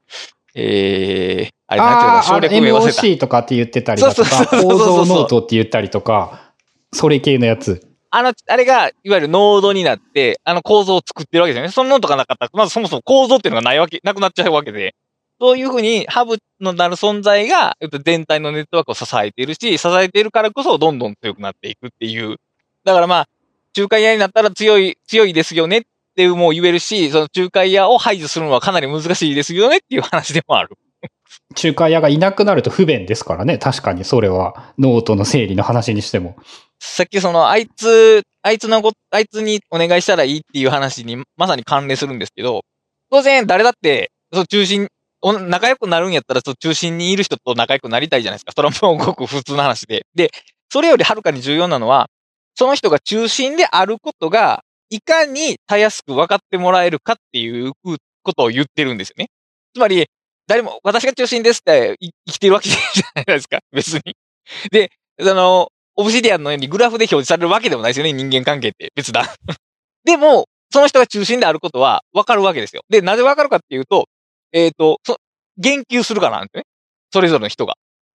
えー、あれ、なんていうの、省略名忘れた。MOC とかって言ってたりだとか、構造ノートって言ったりとか、それ系のやつ。あの、あれが、いわゆるノードになって、あの構造を作ってるわけですよね。そのノートがなかったら、まずそもそも構造っていうのがないわけ、なくなっちゃうわけで。そういうふうに、ハブとなる存在が、えっと全体のネットワークを支えているし、支えているからこそ、どんどん強くなっていくっていう。だからまあ、仲介屋になったら強い、強いですよねっていうもう言えるし、その仲介屋を排除するのはかなり難しいですよねっていう話でもある。仲介屋がいなくなると不便ですからね。確かにそれは、ノートの整理の話にしても。さっきその、あいつ、あいつのご、あいつにお願いしたらいいっていう話にまさに関連するんですけど、当然誰だって、その中心、仲良くなるんやったら、その中心にいる人と仲良くなりたいじゃないですか。それはもうごく普通の話で。で、それよりはるかに重要なのは、その人が中心であることが、いかにたやすく分かってもらえるかっていうことを言ってるんですよね。つまり、誰も、私が中心ですって生きてるわけじゃないですか。別に。で、あの、オブシディアンのようにグラフで表示されるわけでもないですよね、人間関係って別だ。でも、その人が中心であることは分かるわけですよ。で、なぜ分かるかっていうと、えっ、と、そ、言及するからなんですね。それぞれの人が。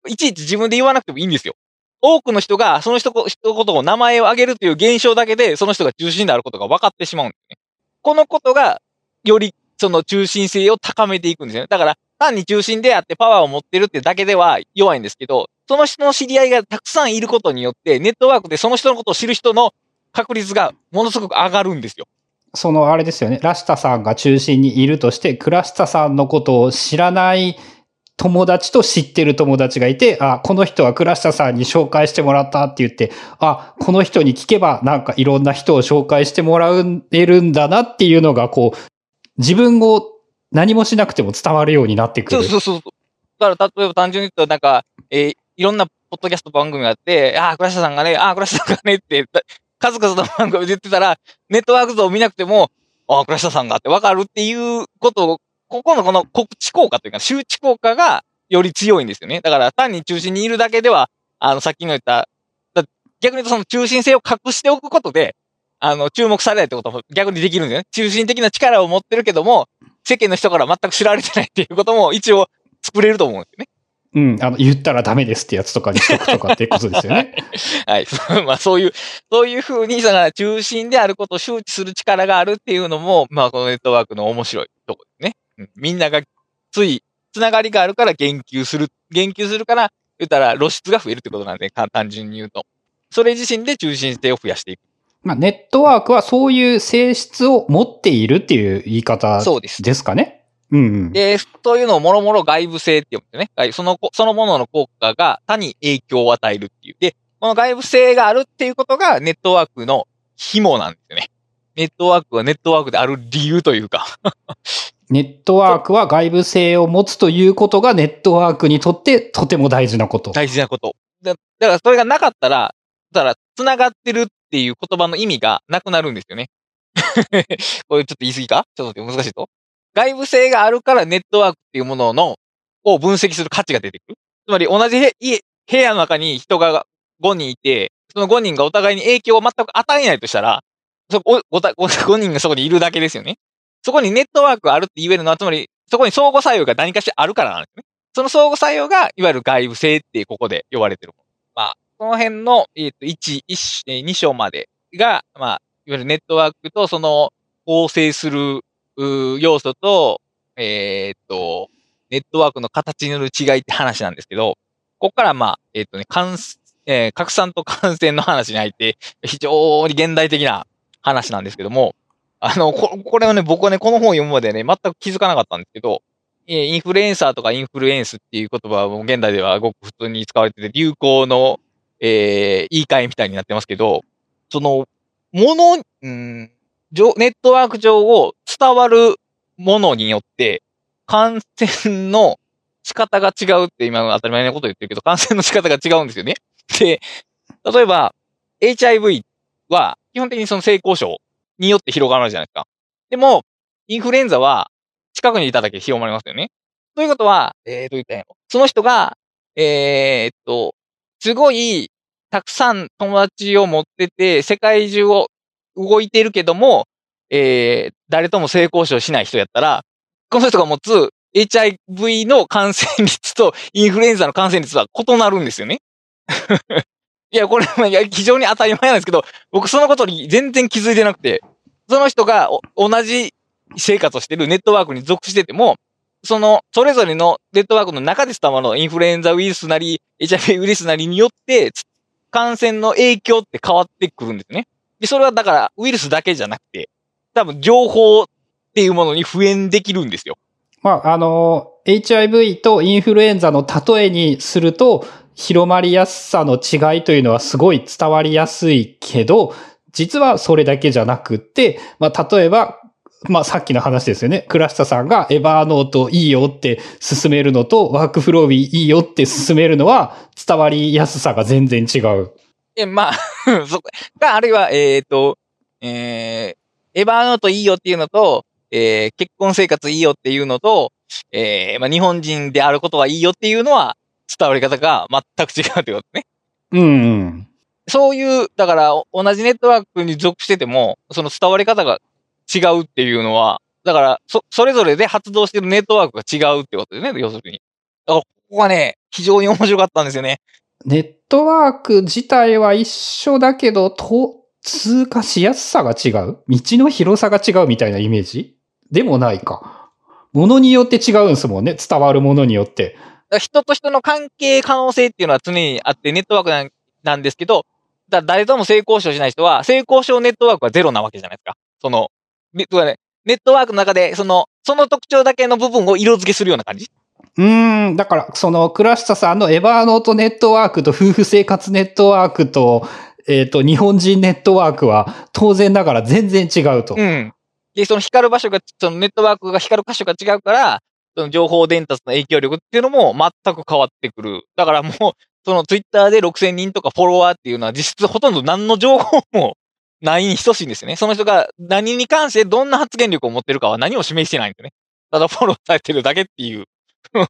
いちいち自分で言わなくてもいいんですよ。多くの人が、その人、一言を名前を挙げるという現象だけで、その人が中心であることが分かってしまうんですね。このことが、より、その中心性を高めていくんですよね。だから、単に中心であってパワーを持ってるってだけでは弱いんですけど、その人の知り合いがたくさんいることによって、ネットワークでその人のことを知る人の確率がものすごく上がるんですよ。そのあれですよね。ラシタさんが中心にいるとして、クラシタさんのことを知らない友達と知ってる友達がいて、あ、この人はクラシタさんに紹介してもらったって言って、あ、この人に聞けばなんかいろんな人を紹介してもらえるんだなっていうのが、こう、自分を何もしなくても伝わるようになってくる。そうそうそう。だから、例えば単純に言うと、なんか、えーいろんなポッドキャスト番組があって、ああ、倉下さんがね、ああ、倉下さんがねって、数々の番組で言ってたら、ネットワーク像を見なくても、ああ、倉下さんがってわかるっていうことを、ここのこの告知効果というか、周知効果がより強いんですよね。だから、単に中心にいるだけでは、あの、さっきの言った、逆に言うとその中心性を隠しておくことで、あの、注目されないってことも逆にできるんですよね。中心的な力を持ってるけども、世間の人から全く知られてないっていうことも一応作れると思うんですよね。うん、あの、言ったらダメですってやつとかにしとくとかってことですよね。はい。まあそういう、そういうふうに、その中心であることを周知する力があるっていうのも、まあこのネットワークの面白いとこですね。うんみんながつい、つながりがあるから言及する。言及するから、言ったら露出が増えるってことなんで、か単純に言うと。それ自身で中心性を増やしていく。まあ、ネットワークはそういう性質を持っているっていう言い方そうです。かね？うんうん。で、そういうのをもろもろ外部性って言うんでね。外そのこ、そのものの効果が他に影響を与えるっていう。で、この外部性があるっていうことがネットワークの紐なんですよね。ネットワークはネットワークである理由というか。ネットワークは外部性を持つということがネットワークにとってとても大事なこと。大事なこと。だだからそれがなかったら、だから、繋がってるっていう言葉の意味がなくなるんですよね。これちょっと言い過ぎか？ちょっと難しいと外部性があるからネットワークっていうものの、を分析する価値が出てくる。つまり同じ部屋の中に人が5人いて、その5人がお互いに影響を全く与えないとしたら、そこ、5, 人がそこにいるだけですよね。そこにネットワークがあるって言えるのは、つまり、そこに相互作用が何かしらあるからなんですね。その相互作用が、いわゆる外部性ってここで呼ばれてるもの。まあ、この辺の、えっ、と、1、1、2章までが、まあ、いわゆるネットワークとその構成するう要素と、えっ、と、ネットワークの形による違いって話なんですけど、ここからまあ、えっ、とね、感、えー、拡散と感染の話に入って、非常に現代的な話なんですけども、あの、ここれはね、僕はね、この本を読むまでね、全く気づかなかったんですけど、インフルエンサーとかインフルエンスっていう言葉はもう現代ではごく普通に使われてて、流行の、えー、言い換えみたいになってますけど、その、もの、うん、ネットワーク上を伝わるものによって、感染の仕方が違うって今当たり前のこと言ってるけど、感染の仕方が違うんですよね。で、例えば、HIV は基本的にその性交渉によって広がるじゃないですか。でも、インフルエンザは近くにいただけ広まりますよね。ということは、えー、どう言ったんやろ。その人が、えー、っと、すごい、たくさん友達を持ってて、世界中を動いてるけども、えー、誰とも性交渉しない人やったら、この人が持つ HIV の感染率と インフルエンザの感染率は異なるんですよね。いや、これ、非常に当たり前なんですけど、僕そのことに全然気づいてなくて、その人が同じ生活をしてるネットワークに属してても、その、それぞれのネットワークの中で伝わるインフルエンザウイルスなり、HIV ウイルスなりによって、感染の影響って変わってくるんですね。で、それはだからウイルスだけじゃなくて、多分情報っていうものに普遍できるんですよ。まあ、あの、HIV とインフルエンザの例えにすると、広まりやすさの違いというのはすごい伝わりやすいけど、実はそれだけじゃなくって、まあ、例えば、まあ、さっきの話ですよね。倉下さんがエバーノートいいよって進めるのと、ワークフロービーいいよって進めるのは、伝わりやすさが全然違う。え、まあ、そこか、あるいは、えっ、ー、と、えー、エバーノートいいよっていうのと、えー、結婚生活いいよっていうのと、えー、まあ、日本人であることはいいよっていうのは、伝わり方が全く違うってことね。うん、うん。そういう、だから同じネットワークに属してても、その伝わり方が違うっていうのは、だから、そ、それぞれで発動してるネットワークが違うってことですね、要するに。だから、ここがね、非常に面白かったんですよね。ネットワーク自体は一緒だけど、と、通過しやすさが違う？道の広さが違うみたいなイメージ？でもないか。ものによって違うんですもんね。伝わるものによって。人と人の関係可能性っていうのは常にあって、ネットワークなんですけど、だ誰とも性交渉しない人は、性交渉ネットワークはゼロなわけじゃないですか。その、ネットワークの中で、その、その特徴だけの部分を色付けするような感じ？うん、だから、その、倉下さんのエバーノートネットワークと夫婦生活ネットワークと、えっ、ー、と、日本人ネットワークは当然ながら全然違うと。うん。で、その光る場所が、そのネットワークが光る箇所が違うから、その情報伝達の影響力っていうのも全く変わってくる。だからもう、そのツイッターで6000人とかフォロワーっていうのは実質ほとんど何の情報もないに等しいんですよね。その人が何に関してどんな発言力を持ってるかは何も示してないんでね。ただフォローされてるだけっていう。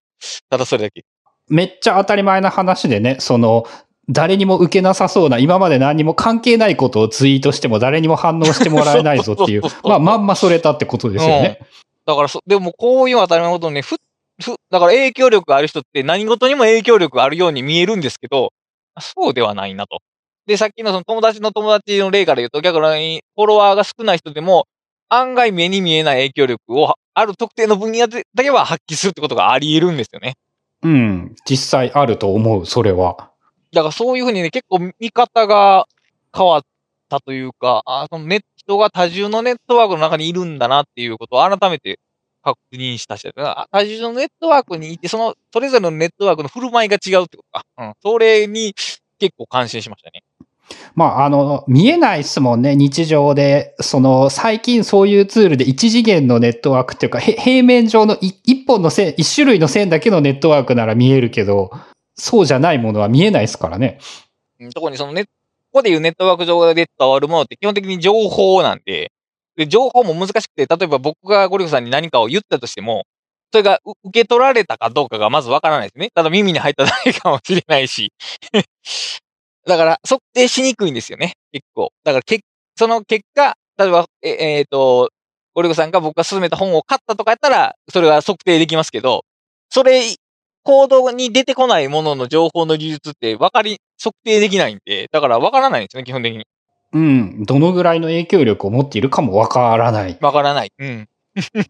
ただそれだけ。めっちゃ当たり前な話でね、その、誰にも受けなさそうな、今まで何にも関係ないことをツイートしても誰にも反応してもらえないぞっていう、まあまんまそれたってことですよね。だからそ、でもこういう当たり前のことね、ふ、ふ、だから影響力がある人って何事にも影響力があるように見えるんですけど、そうではないなと。で、さっきのその友達の友達の例から言うと、逆にフォロワーが少ない人でも、案外目に見えない影響力をある特定の分野でだけは発揮するってことがあり得るんですよね。うん。実際あると思う、それは。だからそういうふうにね、結構見方が変わったというか、あそのネッ人が多重のネットワークの中にいるんだなっていうことを改めて確認したし、多重のネットワークにいて、その、それぞれのネットワークの振る舞いが違うってことか。うん。それに結構感心しましたね。まあ、あの、見えないですもんね、日常で。その、最近そういうツールで一次元のネットワークっていうか、平面上の一本の線、一種類の線だけのネットワークなら見えるけど、そうじゃないものは見えないですからね。特にそのね、ここでいうネットワーク上で伝わるものって基本的に情報なんで、で情報も難しくて、例えば僕がゴリフさんに何かを言ったとしても、それが受け取られたかどうかがまずわからないですね。ただ耳に入っただけかもしれないし。だから、測定しにくいんですよね。結構。だからけ、その結果、例えば、ええー、と、ゴリゴさんが僕が勧めた本を買ったとかやったら、それは測定できますけど、それ、行動に出てこないものの情報の技術って分かり、測定できないんで、だから分からないんですね、基本的に。うん。どのぐらいの影響力を持っているかも分からない。分からない。うん。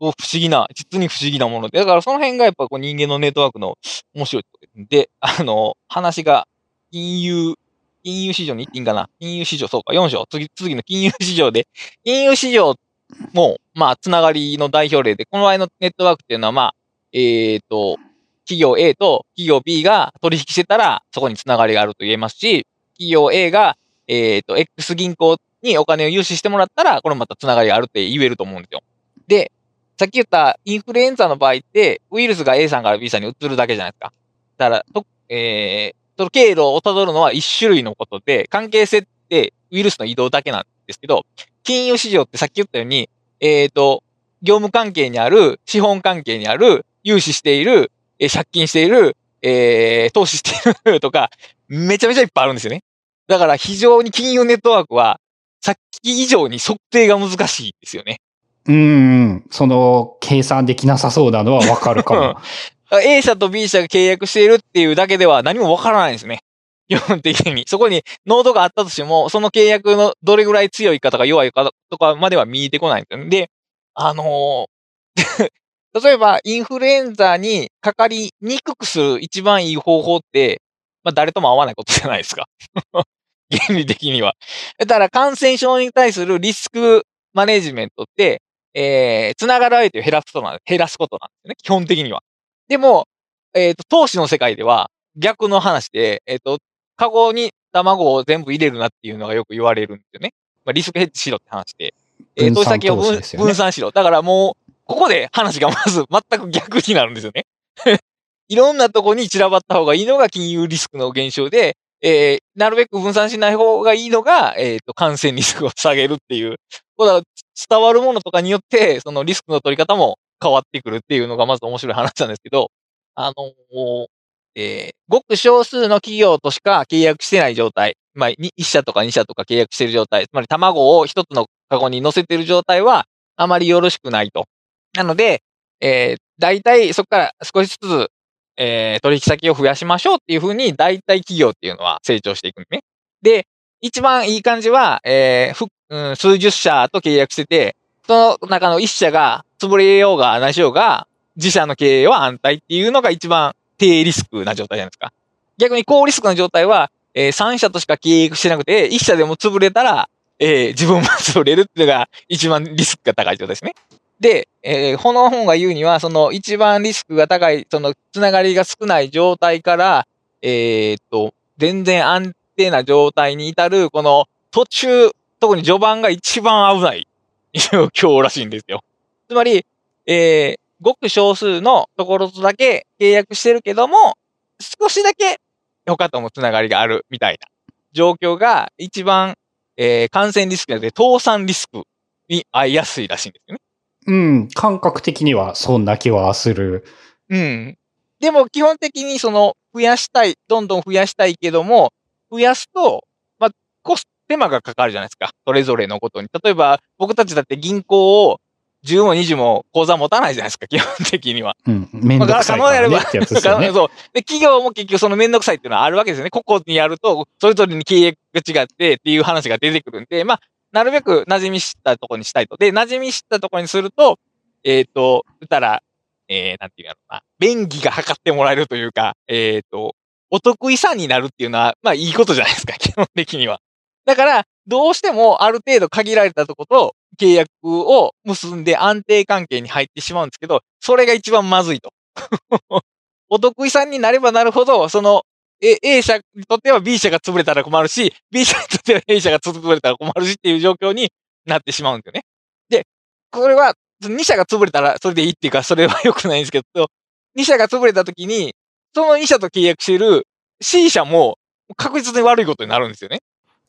不思議な、実に不思議なもので。だからその辺がやっぱこう人間のネットワークの面白いところで、あの、話が金融、金融市場に行っていいんかな？金融市場、そうか、4章。次、次の金融市場で、金融市場も、まあ、つながりの代表例で、この場合のネットワークっていうのは、まあ、えっ、ー、と、企業 A と企業 B が取引してたら、そこにつながりがあると言えますし、企業 A が、えっ、ー、と、X 銀行にお金を融資してもらったら、これまたつながりがあるって言えると思うんですよ。で、さっき言ったインフルエンザの場合って、ウイルスが A さんから B さんに移るだけじゃないですか。だから、とえー、その経路を辿るのは一種類のことで、関係性ってウイルスの移動だけなんですけど、金融市場ってさっき言ったように、えっ、ー、と、業務関係にある、資本関係にある、融資している、えー、借金している、えー、投資している とか、めちゃめちゃいっぱいあるんですよね。だから非常に金融ネットワークは、さっき以上に測定が難しいですよね。うん、その、計算できなさそうなのはわかるかも。A 社と B 社が契約しているっていうだけでは何もわからないんですね。基本的に。そこにノードがあったとしても、その契約のどれぐらい強いかとか弱いかとかまでは見えてこないんですよ。で、あのー 例えばインフルエンザにかかりにくくする一番いい方法って、まあ誰とも合わないことじゃないですか。原理的には。だから感染症に対するリスクマネジメントって、えー、つながる相手を減らすことなん、減らすことなんですね。基本的には。でも、えっ、ー、と、投資の世界では逆の話で、えっ、ー、と、カゴに卵を全部入れるなっていうのがよく言われるんですよね。まあ、リスクヘッジしろって話で。えー、投資先を分ね、分散しろ。だからもう、ここで話がまず全く逆になるんですよね。いろんなとこに散らばった方がいいのが金融リスクの減少で、えー、なるべく分散しない方がいいのが、えっ、ー、と、感染リスクを下げるっていう。これは伝わるものとかによって、そのリスクの取り方も変わってくるっていうのがまず面白い話なんですけど、あの、えー、ごく少数の企業としか契約してない状態、まあ、1社とか2社とか契約してる状態、つまり卵を一つのカゴに乗せてる状態は、あまりよろしくないと。なので、えー、大体そこから少しずつえー、取引先を増やしましょうっていうふうに、大体企業っていうのは成長していくんね。で、一番いい感じは、えー、うん、数十社と契約してて、その中の一社が潰れようが何しようが、自社の経営は安泰っていうのが一番低リスクな状態じゃないですか。逆に高リスクな状態は、えー、3社としか契約してなくて、1社でも潰れたら、えー、自分も潰れるっていうのが一番リスクが高い状態ですね。で、えー、この本が言うには、その一番リスクが高い、そのつながりが少ない状態から、えー、っと、全然安定な状態に至る、この途中、特に序盤が一番危ない状況らしいんですよ。つまり、えー、ごく少数のところとだけ契約してるけども、少しだけ他ともつながりがあるみたいな状況が一番、えー、感染リスクで倒産リスクに合いやすいらしいんですよね。うん、感覚的にはそんな気はする。うん。でも基本的にその増やしたい、どんどん増やしたいけども、増やすと、まあ、コス手間がかかるじゃないですか。それぞれのことに。例えば、僕たちだって銀行を10も20も口座持たないじゃないですか、基本的には。うん。めんどくさいからねってやつですよね。そう。で、企業も結局そのめんどくさいっていうのはあるわけですよね。ここにやると、それぞれに契約が違ってっていう話が出てくるんで、まあ、なるべく馴染み知ったところにしたいと。で、馴染み知ったところにすると、えっ、ー、と、言ったら、えー、なんていうのな、便宜が図ってもらえるというか、えっ、ー、と、お得意さんになるっていうのは、まあいいことじゃないですか、基本的には。だから、どうしてもある程度限られたとこと契約を結んで安定関係に入ってしまうんですけど、それが一番まずいと。お得意さんになればなるほど、その A, A 社にとっては B 社が潰れたら困るし、B 社にとっては A 社が潰れたら困るしっていう状況になってしまうんですよね。で、これは、2社が潰れたらそれでいいっていうか、それは良くないんですけど、2社が潰れた時に、その2社と契約している C 社も確実に悪いことになるんですよね。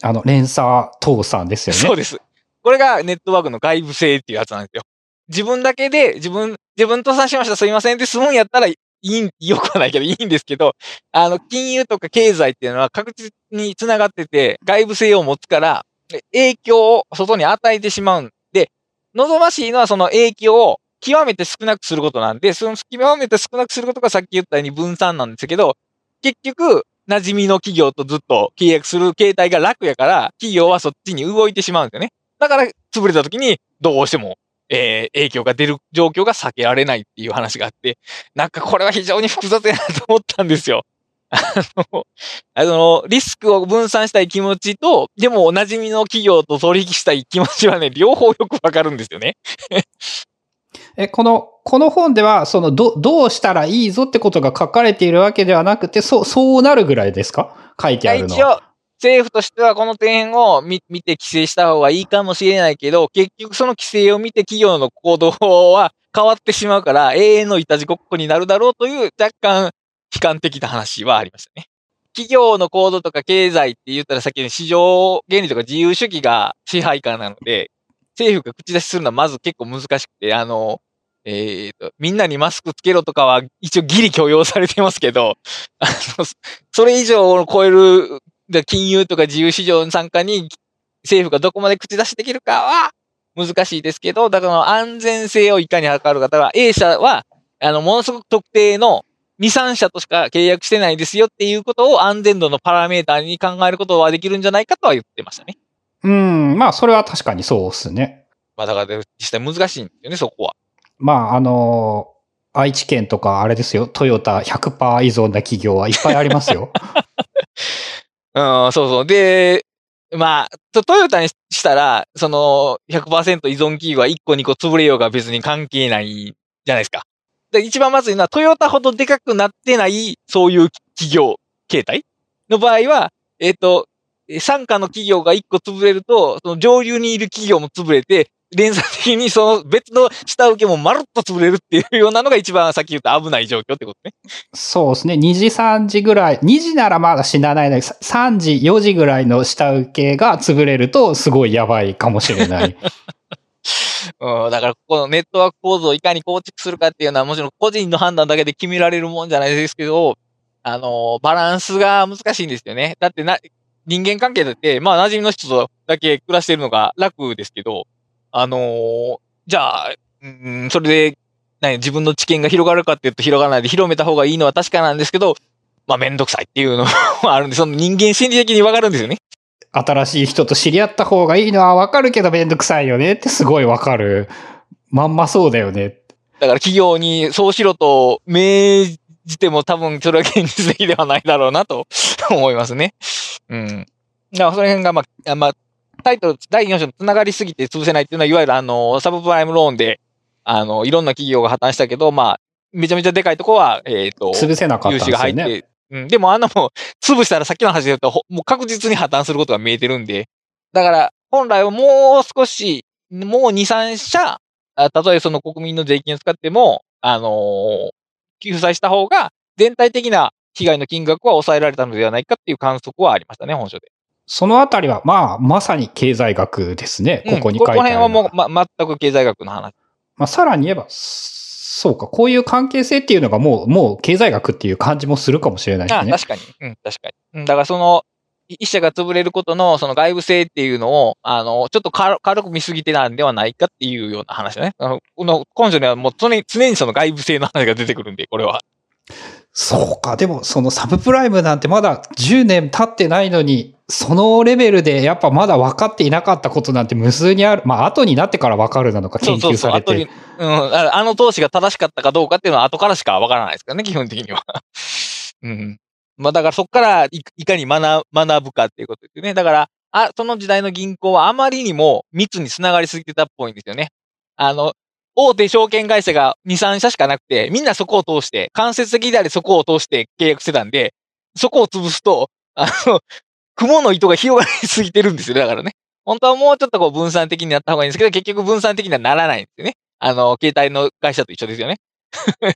あの、連鎖倒産ですよね。そうです。これがネットワークの外部性っていうやつなんですよ。自分だけで、自分、自分とさしましたすいませんって済むんやったらいい、よくはないけどいいんですけど、あの、金融とか経済っていうのは確実に繋がってて、外部性を持つから、影響を外に与えてしまうんで、望ましいのはその影響を極めて少なくすることなんで、その極めて少なくすることがさっき言ったように分散なんですけど、結局、馴染みの企業とずっと契約する形態が楽やから、企業はそっちに動いてしまうんですよね。だから、潰れた時にどうしても、えー影響が出る状況が避けられないっていう話があって、なんかこれは非常に複雑やなと思ったんですよ。あの、あの、リスクを分散したい気持ちと、でもお馴染みの企業と取引したい気持ちはね、両方よくわかるんですよね。え、この、この本では、その、ど、どうしたらいいぞってことが書かれているわけではなくて、そう、そうなるぐらいですか？書いてあるのは。一応、政府としてはこの点を見て規制した方がいいかもしれないけど、結局その規制を見て企業の行動は変わってしまうから、永遠のいたちごっこになるだろうという若干悲観的な話はありましたね。企業の行動とか経済って言ったらさっきの市場原理とか自由主義が支配下なので、政府が口出しするのはまず結構難しくて、あの、えっ、と、みんなにマスクつけろとかは一応ギリ許容されてますけど、あの、それ以上を超えるで金融とか自由市場の参加に政府がどこまで口出しできるかは難しいですけど、だから安全性をいかに測る方は、A 社は、あの、ものすごく特定の2、3社としか契約してないですよっていうことを安全度のパラメーターに考えることはできるんじゃないかとは言ってましたね。うん、まあ、それは確かにそうですね。まあだから実際難しいんですよね、そこは。まあ、あの愛知県とかあれですよ、トヨタ100%依存な企業はいっぱいありますよ。そうそう。で、まあ、トヨタにしたら、その100%依存企業は1個2個潰れようが別に関係ないじゃないですか。で一番まずいのはトヨタほどでかくなってないそういう企業形態の場合は、えっ、と、参加の企業が1個潰れると、その上流にいる企業も潰れて、連鎖的にその別の下請けもまるっと潰れるっていうようなのが一番さっき言った危ない状況ってことね。そうですね。2時、3時ぐらい。2時ならまだ死なないのに、3時、4時ぐらいの下請けが潰れると、すごいやばいかもしれない。うん、だからここのネットワーク構造をいかに構築するかっていうのはもちろん個人の判断だけで決められるもんじゃないですけど、あの、バランスが難しいんですよね。だってな、人間関係だって、まあ馴染みの人とだけ暮らしてるのが楽ですけど、あのーじゃあ、うん、それで、何、自分の知見が広がるかっていうと広がらないで広めた方がいいのは確かなんですけど、まあめんどくさいっていうのもあるんで、その人間心理的にわかるんですよね。新しい人と知り合った方がいいのはわかるけどめんどくさいよねってすごいわかる。まんまそうだよね。だから企業にそうしろと命じても多分それは現実的ではないだろうなと思いますね。うん。だからその辺がまあ、あまあ、タイトル、第4章と繋がりすぎて潰せないっていうのは、いわゆるあの、サブプライムローンで、あの、いろんな企業が破綻したけど、まあ、めちゃめちゃでかいとこは、えっ、と、潰せなかったん融。資が入って、うん。でもあんなもん、潰したらさっきの話で言うと、ほもう確実に破綻することが見えてるんで、だから、本来はもう少し、もう2、3社、あたとえその国民の税金を使っても、あのー救済した方が、全体的な被害の金額は抑えられたのではないかっていう観測はありましたね、本書で。そのあたりは、まあ、まさに経済学ですね。ここに書いてある。うんこの辺はもう、ま、全く経済学の話。まあ、さらに言えば、そうか、こういう関係性っていうのがもう、もう経済学っていう感じもするかもしれないですね。あ確かに。うん、確かに。うん、だからその、い一社が潰れることの、その外部性っていうのを、あの、ちょっと軽軽く見すぎてなんではないかっていうような話だね。あの、この根書にはもう常に、常にその外部性の話が出てくるんで、これは。そうか、でもそのサブプライムなんてまだ10年経ってないのに、そのレベルでやっぱまだ分かっていなかったことなんて無数にある。まあ後になってから分かるなのか研究され後にて。、うん、ああの投資が正しかったかどうかっていうのは後からしかわからないですからね、基本的には。うん。まあだからそこからいいかに学学ぶかっていうことですよね。だから、あ、その時代の銀行はあまりにも密に繋がりすぎてたっぽいんですよね。あの、大手証券会社が2、3社しかなくて、みんなそこを通して、間接的でありそこを通して契約してたんで、そこを潰すと、あの、雲の糸が広がりすぎてるんですよ。だからね。本当はもうちょっとこう分散的になった方がいいんですけど、結局分散的にはならないんですよね。あの、携帯の会社と一緒ですよね。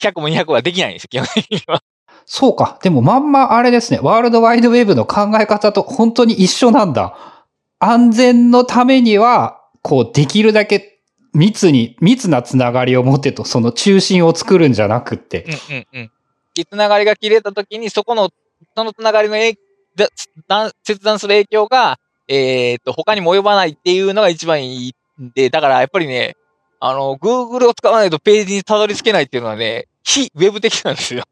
100も200はできないんですよ、基本的には。そうか。でもまんまあれですね。ワールドワイドウェブの考え方と本当に一緒なんだ。安全のためには、こう、できるだけ密に、密なつながりを持ってと、その中心を作るんじゃなくって。うんうんうん。で、つながりが切れた時に、そこの、そのつながりの影だ切断する影響が、えっ、と、他にも及ばないっていうのが一番いいんで、だからやっぱりね、あの、Google を使わないとページにたどり着けないっていうのはね、非ウェブ的なんですよ。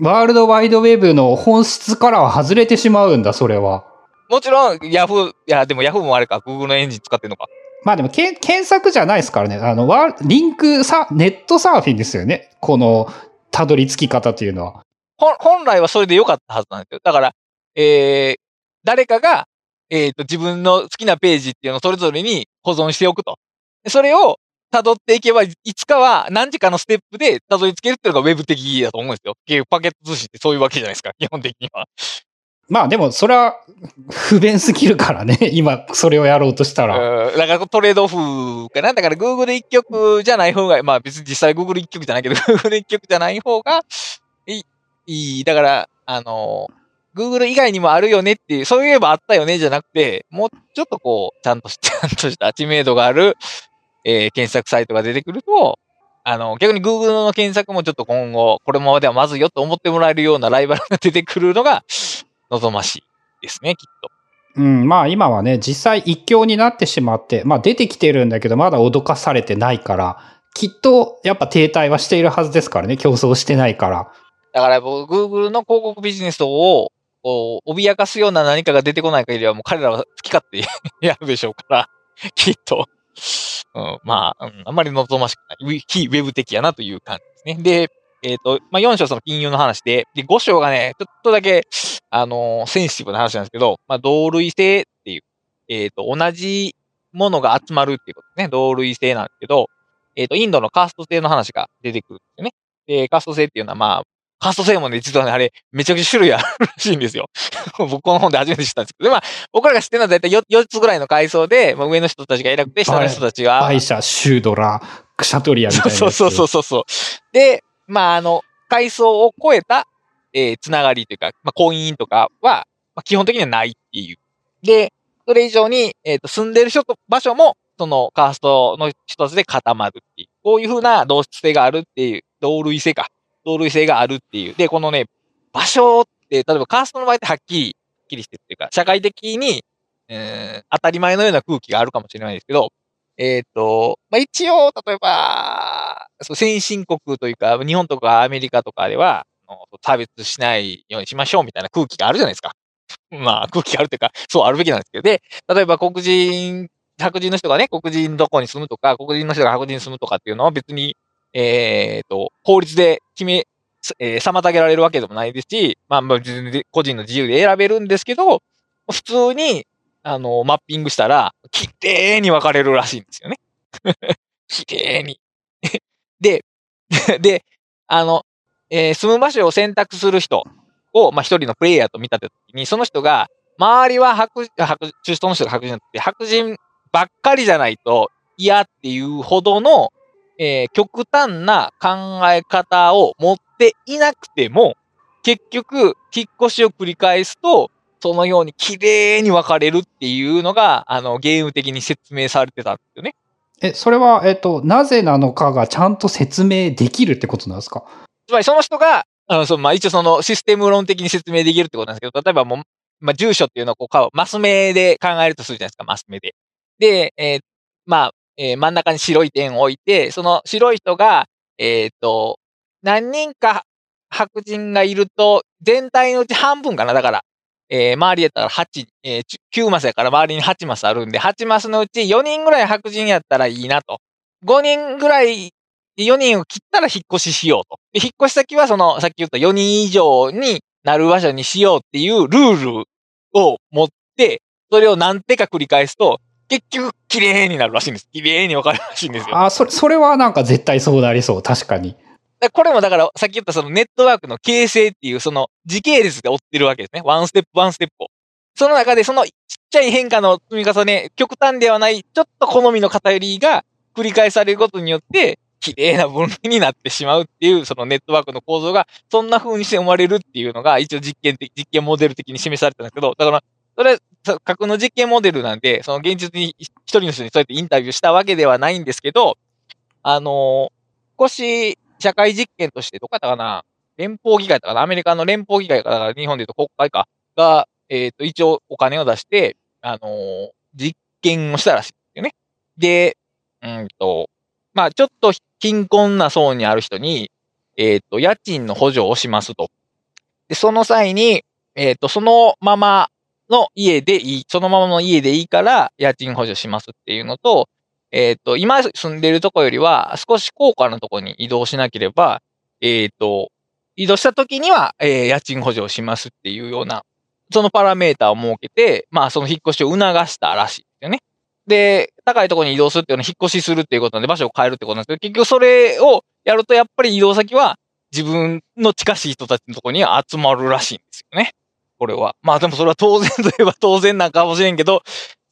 ワールドワイドウェブの本質からは外れてしまうんだ、それは。もちろん、Yahoo、いや、でも Yahoo もあれか、Google のエンジン使ってるのか。まあでもけ、検索じゃないですからね。あの、ワリンクさ、ネットサーフィンですよね。この、たどり着き方というのは。本来はそれで良かったはずなんですよ。だから、えー、誰かが、えっ、ー、と、自分の好きなページっていうのをそれぞれに保存しておくと。それを辿っていけば、いつかは何時かのステップで辿り着けるっていうのがウェブ的だと思うんですよ。結局パケット通信ってそういうわけじゃないですか、基本的には。まあでも、それは不便すぎるからね。今、それをやろうとしたら。だからトレードオフかな。だから Google 一曲じゃない方が、まあ別に実際 Google 一曲じゃないけど、Google 一曲じゃない方がいい。だから、あの、Google 以外にもあるよねっていう、そういえばあったよねじゃなくて、もうちょっとこう、ちゃんとし、ちゃんとした知名度がある、えー、検索サイトが出てくると、あの、逆に Google の検索もちょっと今後、これまではまずいよと思ってもらえるようなライバルが 出てくるのが望ましいですね、きっと。うん、まあ今はね、実際一強になってしまって、まあ出てきてるんだけど、まだ脅かされてないから、きっとやっぱ停滞はしているはずですからね、競争してないから。だから僕、Google の広告ビジネスをこう、脅かすような何かが出てこない限りはもう彼らは好き勝手 やるでしょうから、きっと。うん、まあ、うん、あんまり望ましくない。非ウェブ的やなという感じですね。で、えっ、ー、と、まあ、4章その金融の話で、で、5章がね、ちょっとだけ、あのー、センシティブな話なんですけど、まあ、同類性っていう、えっ、ー、と、同じものが集まるっていうことですね。同類性なんですけど、えっ、と、インドのカースト性の話が出てくるんですよね。で、カースト性っていうのは、まあ、カースト性もね、実はね、あれ、めちゃくちゃ種類あるらしいんですよ。僕この本で初めて知ったんですけど、まあ、僕らが知ってるのは大体 4, 4つぐらいの階層で、まあ、上の人たちが偉くて、下の人たちが。バイシャ、シュードラ、クシャトリアみたいな。そうそうそうそうそう。で、まあ、あの、階層を超えた、えー、つながりというか、まあ、婚姻とかは、まあ、基本的にはないっていう。で、それ以上に、えっ、ー、と、住んでる人と場所も、そのカーストの一つで固まるっていう。こういうふうな同質性があるっていう、同類性か。同類性があるっていう。で、このね、場所って、例えばカーストの場合ってはっきり、はっきりしてるっていうか、社会的に、えー、当たり前のような空気があるかもしれないですけど、えっ、ー、と、まあ、一応、例えば、先進国というか、日本とかアメリカとかでは、差別しないようにしましょうみたいな空気があるじゃないですか。まあ、空気があるというか、そうあるべきなんですけど、で、例えば黒人、白人の人がね、黒人どこに住むとか、黒人の人が白人に住むとかっていうのは別にえっ、ー、と、法律で決め、えー、妨げられるわけでもないですし、まあ、まあ、個人の自由で選べるんですけど、普通に、あの、マッピングしたら、綺麗に分かれるらしいんですよね。綺麗に。で、で、あの、えー、住む場所を選択する人を、まあ、一人のプレイヤーと見たときに、その人が、周りは白、白、中東の人が白人って、白人ばっかりじゃないと嫌っていうほどのえー、極端な考え方を持っていなくても、結局、引っ越しを繰り返すと、そのように綺麗に分かれるっていうのが、あの、ゲーム的に説明されてたんですよね。え、それは、えっと、なぜなのかがちゃんと説明できるってことなんですか？つまりその人が、あの、そのまあ、一応そのシステム論的に説明できるってことなんですけど、例えばもう、まあ、住所っていうのをこう、マス目で考えるとするじゃないですか、マス目で。で、えー、まあ、えー、真ん中に白い点を置いて、その白い人が、えっ、と、何人か白人がいると、全体のうち半分かな、だから、えー、周りやったら8、えー、9マスやから周りに8マスあるんで、8マスのうち4人ぐらい白人やったらいいなと。5人ぐらい、4人を切ったら引っ越ししようと。で引っ越し先はその、さっき言った4人以上になる場所にしようっていうルールを持って、それを何手か繰り返すと、結局、綺麗になるらしいんです。綺麗に分かるらしいんですよ。あ、それ、それはなんか絶対そうなりそう。確かに。でこれもだから、さっき言ったそのネットワークの形成っていう、その時系列で追ってるわけですね。ワンステップ、ワンステップを。その中で、そのちっちゃい変化の積み重ね、極端ではない、ちょっと好みの偏りが繰り返されることによって、綺麗な分類になってしまうっていう、そのネットワークの構造が、そんな風にして生まれるっていうのが、一応実験的、実験モデル的に示されたんですけど、だから、それ、さ架空の実験モデルなんで、その現実に一人の人にそうやってインタビューしたわけではないんですけど、あの少し社会実験として、どこやったかな連邦議会だかなアメリカの連邦議会か、だから日本で言うと国会か、が、えっ、と、一応お金を出して、あの実験をしたらしいですよね。で、うんと、まあちょっと貧困な層にある人に、えっ、と、家賃の補助をしますと。で、その際に、えっ、と、そのままの家でいい、そのままの家でいいから家賃補助しますっていうのと、えっ、と、今住んでるとこよりは少し高価なとこに移動しなければ、えっ、と、移動した時には、えー家賃補助をしますっていうような、そのパラメーターを設けて、まあその引っ越しを促したらしいですよね。で、高いところに移動するっていうのは引っ越しするっていうことなんで場所を変えるってことなんですけど、結局それをやるとやっぱり移動先は自分の近しい人たちのところに集まるらしいんですよね。これは。まあでもそれは当然といえば当然なんかもしれんけど、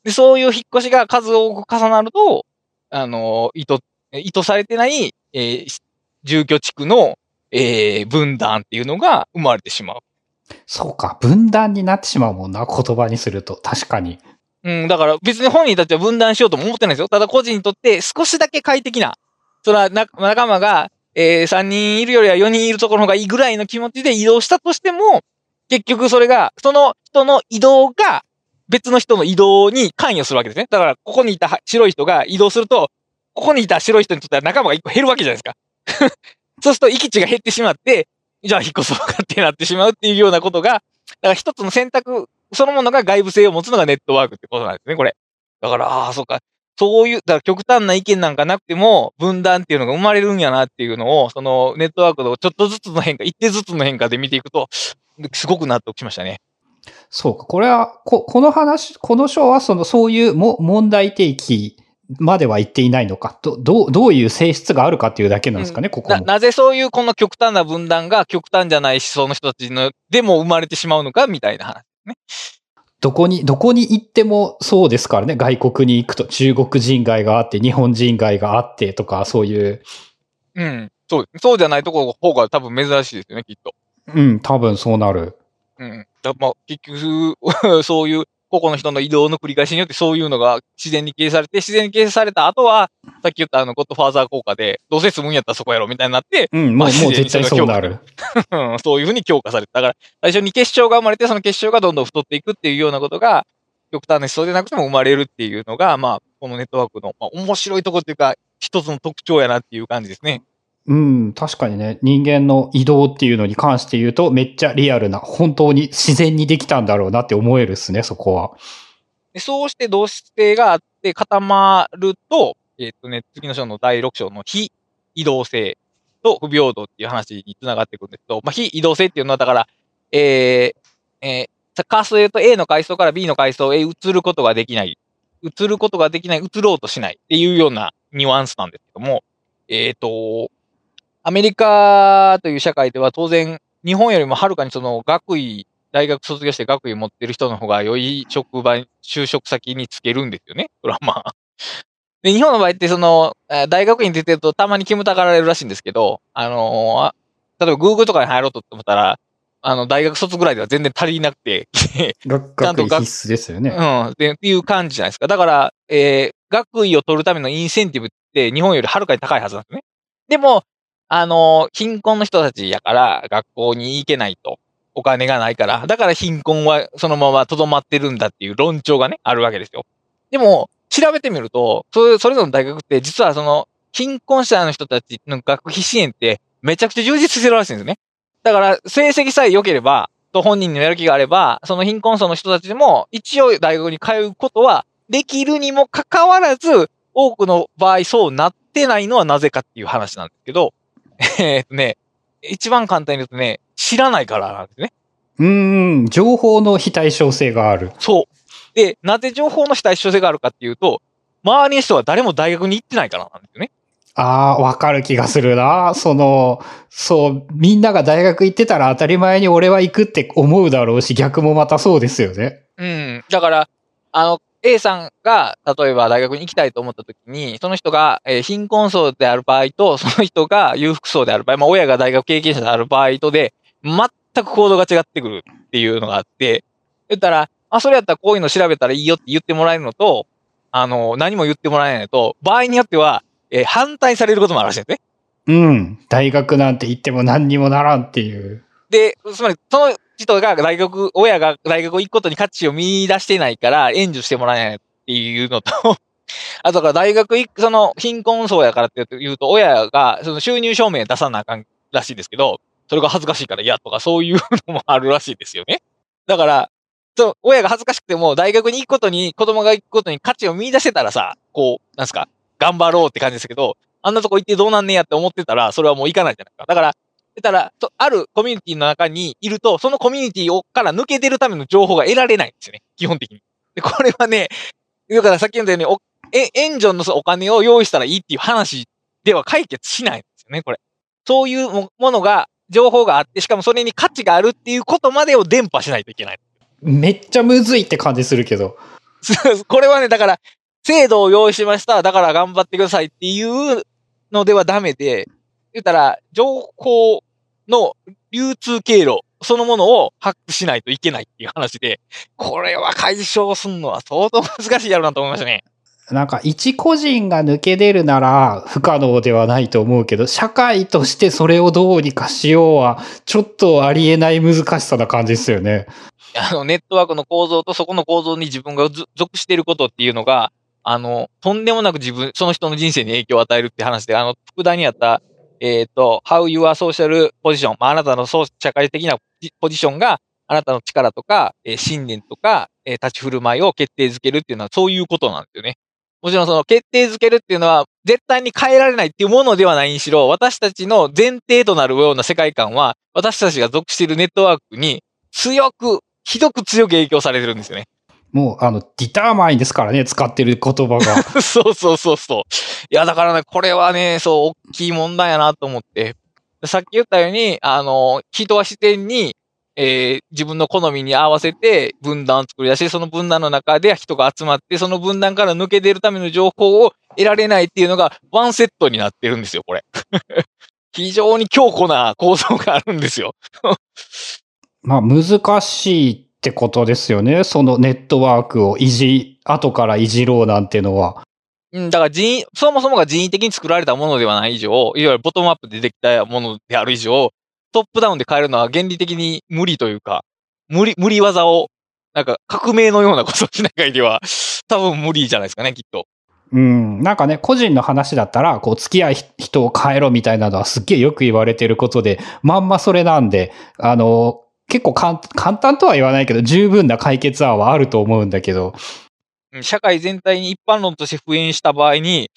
でそういう引っ越しが数多く重なると、あの、意図、意図されてない、えー住居地区の、えー分断っていうのが生まれてしまう。そうか、分断になってしまうもんな、言葉にすると。確かに。うん、だから別に本人たちは分断しようとも思ってないですよ。ただ個人にとって少しだけ快適な、それはな仲間が、えー3人いるよりは4人いるところの方がいいぐらいの気持ちで移動したとしても、結局それが、その人の移動が別の人の移動に関与するわけですね。だから、ここにいた白い人が移動すると、ここにいた白い人にとっては仲間が一個減るわけじゃないですか。そうすると、域地が減ってしまって、じゃあ引っ越そうかってなってしまうっていうようなことが、だから一つの選択そのものが外部性を持つのがネットワークってことなんですね、これ。だから、ああ、そうか。そういう、だから極端な意見なんかなくても、分断っていうのが生まれるんやなっていうのを、そのネットワークのちょっとずつの変化、一定ずつの変化で見ていくと、すごく納得しましたね。そうか、これは、ここの話、この章はその、そういうも問題提起までは言っていないのか。ど、どう、どういう性質があるかっていうだけなんですかね、ここな、も。なぜそういうこの極端な分断が極端じゃない思想の人たちの、でも生まれてしまうのかみたいな話ね。どこに、どこに行ってもそうですからね。外国に行くと中国人街があって、日本人街があってとか、そういう。うん。そう、そうじゃないところの方が多分珍しいですよね、きっと。うん、多分そうなる。うん。だまあ、結局、そういう、個々の人の移動の繰り返しによってそういうのが自然に形成されて、自然に形成された後は、さっき言ったあの、ゴッドファーザー効果で、どうせ住むんやったらそこやろ、みたいになって、うん、まあもう絶対そうなる。うんそういうふうに強化されて、だから、最初に結晶が生まれて、その結晶がどんどん太っていくっていうようなことが、極端な思想でなくても生まれるっていうのが、まあ、このネットワークの、まあ、面白いところっていうか、一つの特徴やなっていう感じですね。うん、確かにね、人間の移動っていうのに関して言うと、めっちゃリアルな、本当に自然にできたんだろうなって思えるっすね、そこは。でそうして同質性があって固まると、えっ、とね、次の章の第6章の非移動性と不平等っていう話につながっていくんですけど、まあ、非移動性っていうのはだから、えー、えー、カースで言うと A の階層から B の階層へ移ることができない。移ることができない、移ろうとしないっていうようなニュアンスなんですけども、えっ、と、アメリカという社会では当然、日本よりもはるかにその学位、大学卒業して学位持ってる人の方が良い職場に、就職先につけるんですよね。それはまあ。で、日本の場合ってその、えー大学院出てるとたまに煙たがられるらしいんですけど、あのーあ例えば Google とかに入ろうと思ったら、あの、大学卒ぐらいでは全然足りなくて、学学学位必須ですよね。うん。で、っていう感じじゃないですか。だから、えー学位を取るためのインセンティブって日本よりはるかに高いはずなんですね。でも、あのー貧困の人たちやから学校に行けないと。お金がないから。だから貧困はそのまま留まってるんだっていう論調がね、あるわけですよ。でも、調べてみると、それそれぞれの大学って実はその、貧困者の人たちの学費支援ってめちゃくちゃ充実してるらしいんですね。だから、成績さえ良ければ、と本人のやる気があれば、その貧困層の人たちでも、一応大学に通うことはできるにもかかわらず、多くの場合そうなってないのはなぜかっていう話なんですけど、えーっとね、一番簡単に言うとね、知らないからなんですね。うーん、情報の非対称性がある。そう。で、なぜ情報の非対称性があるかっていうと、周りの人は誰も大学に行ってないからなんですよね。ああ、わかる気がするな。その、そう、みんなが大学行ってたら当たり前に俺は行くって思うだろうし、逆もまたそうですよね。うん。だから、あの、A さんが、例えば大学に行きたいと思った時に、その人が、えー貧困層である場合と、その人が裕福層である場合、まあ親が大学経験者である場合とで、全く行動が違ってくるっていうのがあって、言ったら、あ、それやったらこういうの調べたらいいよって言ってもらえるのと、あの、何も言ってもらえないのと、場合によっては、えー反対されることもあるらしいんですね。うん。大学なんて行っても何にもならんっていう。で、つまり、その人が大学、親が大学行くことに価値を見出してないから援助してもらえないっていうのと、あとだから大学行く、その貧困層やからって言うと、親がその収入証明出さなあかんらしいですけど、それが恥ずかしいから嫌とかそういうのもあるらしいですよね。だから、そう、親が恥ずかしくても大学に行くことに、子供が行くことに価値を見出してたらさ、こう、なんすか、頑張ろうって感じですけど、あんなとこ行ってどうなんねやって思ってたら、それはもう行かないじゃないか。だから、言ったら、あるコミュニティの中にいると、そのコミュニティをから抜け出るための情報が得られないんですよね。基本的に。で、これはね、だからさっき言ったように、おえ援助のお金を用意したらいいっていう話では解決しないんですよね、これ。そういうものが、情報があって、しかもそれに価値があるっていうことまでを伝播しないといけない。めっちゃむずいって感じするけど。これはね、だから、制度を用意しました。だから頑張ってくださいっていうのではダメで、言ったら、情報の流通経路そのものを把握しないといけないっていう話で、これは解消すんのは相当難しいやろうなと思いましたね。なんか一個人が抜け出るなら不可能ではないと思うけど、社会としてそれをどうにかしようは、ちょっとありえない難しさな感じですよね。あの、ネットワークの構造とそこの構造に自分が属していることっていうのが、あの、とんでもなく自分、その人の人生に影響を与えるって話で、あの、副題にあった、えっ、と、how you are social position、まあ、あなたの社会的なポジションが、あなたの力とか、えー信念とか、えー立ち振る舞いを決定づけるっていうのはそういうことなんですよね。もちろんその決定づけるっていうのは絶対に変えられないっていうものではないにしろ、私たちの前提となるような世界観は、私たちが属しているネットワークに強く、ひどく強く影響されてるんですよね。もう、あの、ディターマインですからね、使ってる言葉が。そうそうそうそう。いや、だからね、これはね、そう、大きい問題やなと思って。さっき言ったように、あの、人は自然に、えー自分の好みに合わせて分断を作り出し、その分断の中で人が集まって、その分断から抜け出るための情報を得られないっていうのがワンセットになってるんですよ、これ。非常に強固な構造があるんですよ。まあ、難しいってことですよね。そのネットワークをいじ、後からいじろうなんてのは。うん、だから人為、そもそもが人為的に作られたものではない以上、いわゆるボトムアップでできたものである以上、トップダウンで変えるのは原理的に無理というか、無理、無理技を、なんか革命のようなことをしない限りは、多分無理じゃないですかね、きっと。うん。なんかね、個人の話だったら、こう、付き合い人を変えろみたいなのはすっげえよく言われてることで、まんまそれなんで、あの、結構簡単とは言わないけど、十分な解決案はあると思うんだけど、うん社会全体に一般論として復縁した場合に、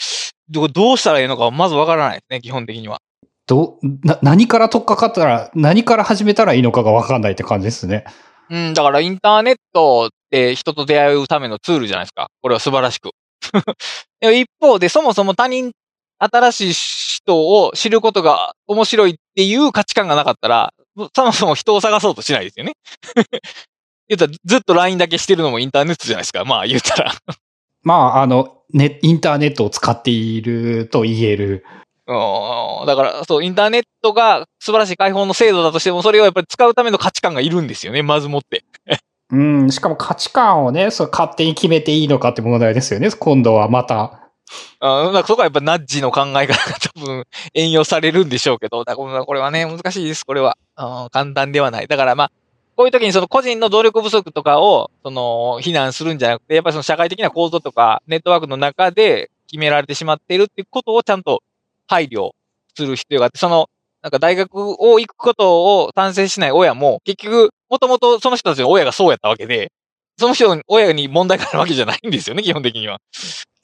どどうしたらいいのかはまずわからないですね、基本的には。ど、な、何から取っかかったら、何から始めたらいいのかがわかんないって感じですね。うん、だからインターネットって人と出会うためのツールじゃないですか。これは素晴らしく。一方で、そもそも他人、新しい人を知ることが面白いっていう価値観がなかったら、そもそも人を探そうとしないですよね。言ったらずっと LINE だけしてるのもインターネットじゃないですか。まあ言ったら。まあ、あの、ね、インターネットを使っていると言える。うんだから、そう、インターネットが素晴らしい開放の制度だとしても、それをやっぱり使うための価値観がいるんですよね、まずもって。うん、しかも価値観をね、そう勝手に決めていいのかって問題ですよね。今度はまた。あなんかそこはやっぱナッジの考え方が多分援用されるんでしょうけど、だからこれはね、難しいです、これは。うん簡単ではない。だからまあ、こういう時にその個人の努力不足とかを、その、非難するんじゃなくて、やっぱりその社会的な構造とか、ネットワークの中で決められてしまっているっていうことをちゃんと配慮する必要があって、その、なんか大学を行くことを賛成しない親も、結局、もともとその人たちの親がそうやったわけで、その人の親に問題があるわけじゃないんですよね、基本的には。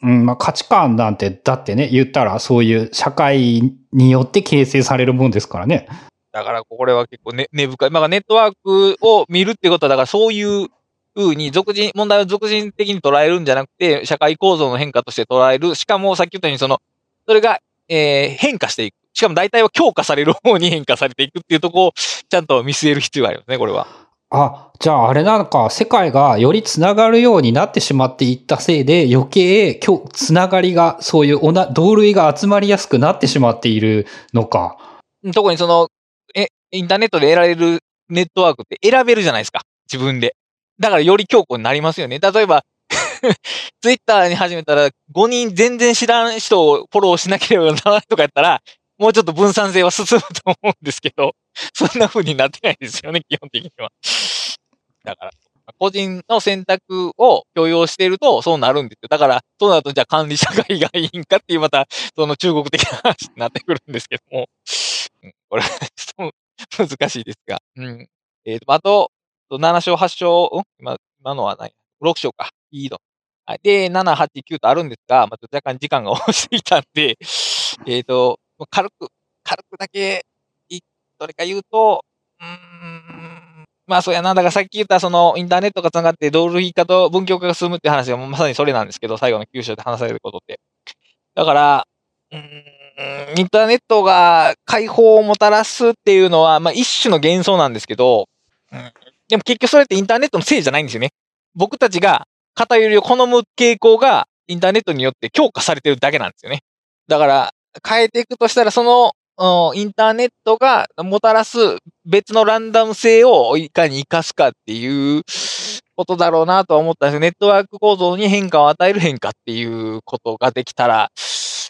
うん、まあ価値観なんて、だってね、言ったらそういう社会によって形成されるもんですからね。だから、これは結構ね、根深い。まあ、ネットワークを見るってことは、だからそういう風に、俗人、問題を俗人的に捉えるんじゃなくて、社会構造の変化として捉える。しかも、さっき言ったように、その、それがえー変化していく。しかも大体は強化される方に変化されていくっていうところをちゃんと見据える必要がありますね、これは。あ、じゃああれなのか、世界がよりつながるようになってしまっていったせいで、余計、今日、つながりが、そういうおな、同類が集まりやすくなってしまっているのか。特にその、え、インターネットで得られるネットワークって選べるじゃないですか。自分で。だからより強固になりますよね。例えば、ツイッターに始めたら5人全然知らん人をフォローしなければならないとかやったら、もうちょっと分散性は進むと思うんですけど、そんな風になってないですよね、基本的には。だから、個人の選択を許容しているとそうなるんですよ。だから、そうなるとじゃあ管理社会がいいんかっていうまた、その中国的な話になってくるんですけども、これはちょっと難しいですが。うん。えっ、と、あと、7勝、8勝、うん？今、今のはない。6勝か。いいの。で、7、8、9とあるんですが、まあ、若干時間が押してきたんで、えっ、と、軽く、軽くだけ、どれか言うと、うん、まあそうやな。だからさっき言ったそのインターネットが繋がって同類化と文教化が進むって話はもうまさにそれなんですけど、最後の9章で話されることって。だから、うん、インターネットが解放をもたらすっていうのは、まあ一種の幻想なんですけど、うん、でも結局それってインターネットのせいじゃないんですよね。僕たちが偏りを好む傾向がインターネットによって強化されてるだけなんですよね。だから、変えていくとしたら、その、インターネットがもたらす別のランダム性をいかに活かすかっていうことだろうなとは思ったんです。ネットワーク構造に変化を与える変化っていうことができたら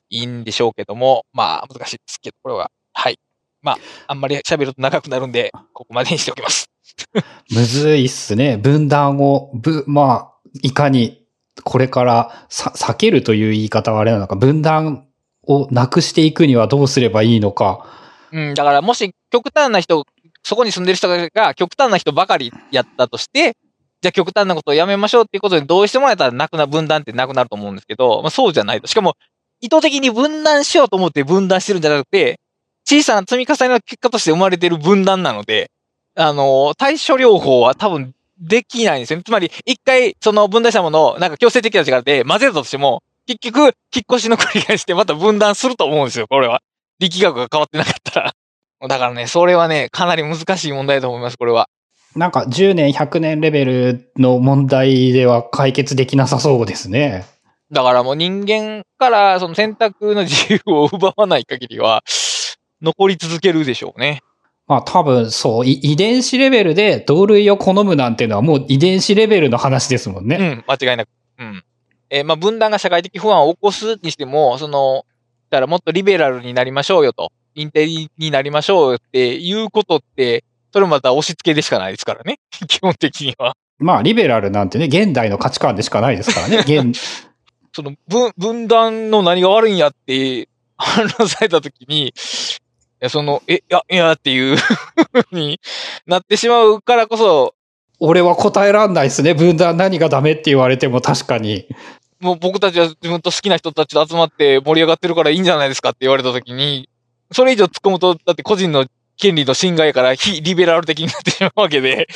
いいんでしょうけども、まあ難しいですけど、これは。はい。まあ、あんまり喋ると長くなるんで、ここまでにしておきます。むずいっすね。分断を、ぶ、まあ、いかに、これから、避けるという言い方はあれなのか、分断をなくしていくにはどうすればいいのか。うん、だからもし極端な人、そこに住んでる人が極端な人ばかりやったとして、じゃあ極端なことをやめましょうっていうことで同意してもらえたらなくな、分断ってなくなると思うんですけど、まあそうじゃないと。しかも、意図的に分断しようと思って分断してるんじゃなくて、小さな積み重ねの結果として生まれてる分断なので、あの、対処療法は多分できないんですよね。つまり、一回その分断したものをなんか強制的な力で混ぜたとしても、結局、引っ越しの繰り返しでまた分断すると思うんですよ、これは。力学が変わってなかったら。だからね、それはね、かなり難しい問題だと思います、これは。なんか10年、100年レベルの問題では解決できなさそうですね。だからもう人間からその選択の自由を奪わない限りは、残り続けるでしょうね。まあ多分そう、い遺伝子レベルで同類を好むなんていうのはもう遺伝子レベルの話ですもんね。うん、間違いなく。うん。えーまあ分断が社会的不安を起こすにしても、その、だからもっとリベラルになりましょうよと、インテリになりましょうよっていうことって、それもまた押し付けでしかないですからね。基本的には。まあリベラルなんてね、現代の価値観でしかないですからね。現その分、分断の何が悪いんやって反論されたときに、いや、その、え、いや、いやっていうになってしまうからこそ、俺は答えらんないですね。分断何がダメって言われても確かに。もう僕たちは自分と好きな人たちと集まって盛り上がってるからいいんじゃないですかって言われたときに、それ以上突っ込むと、だって個人の権利の侵害やから非リベラル的になってしまうわけで、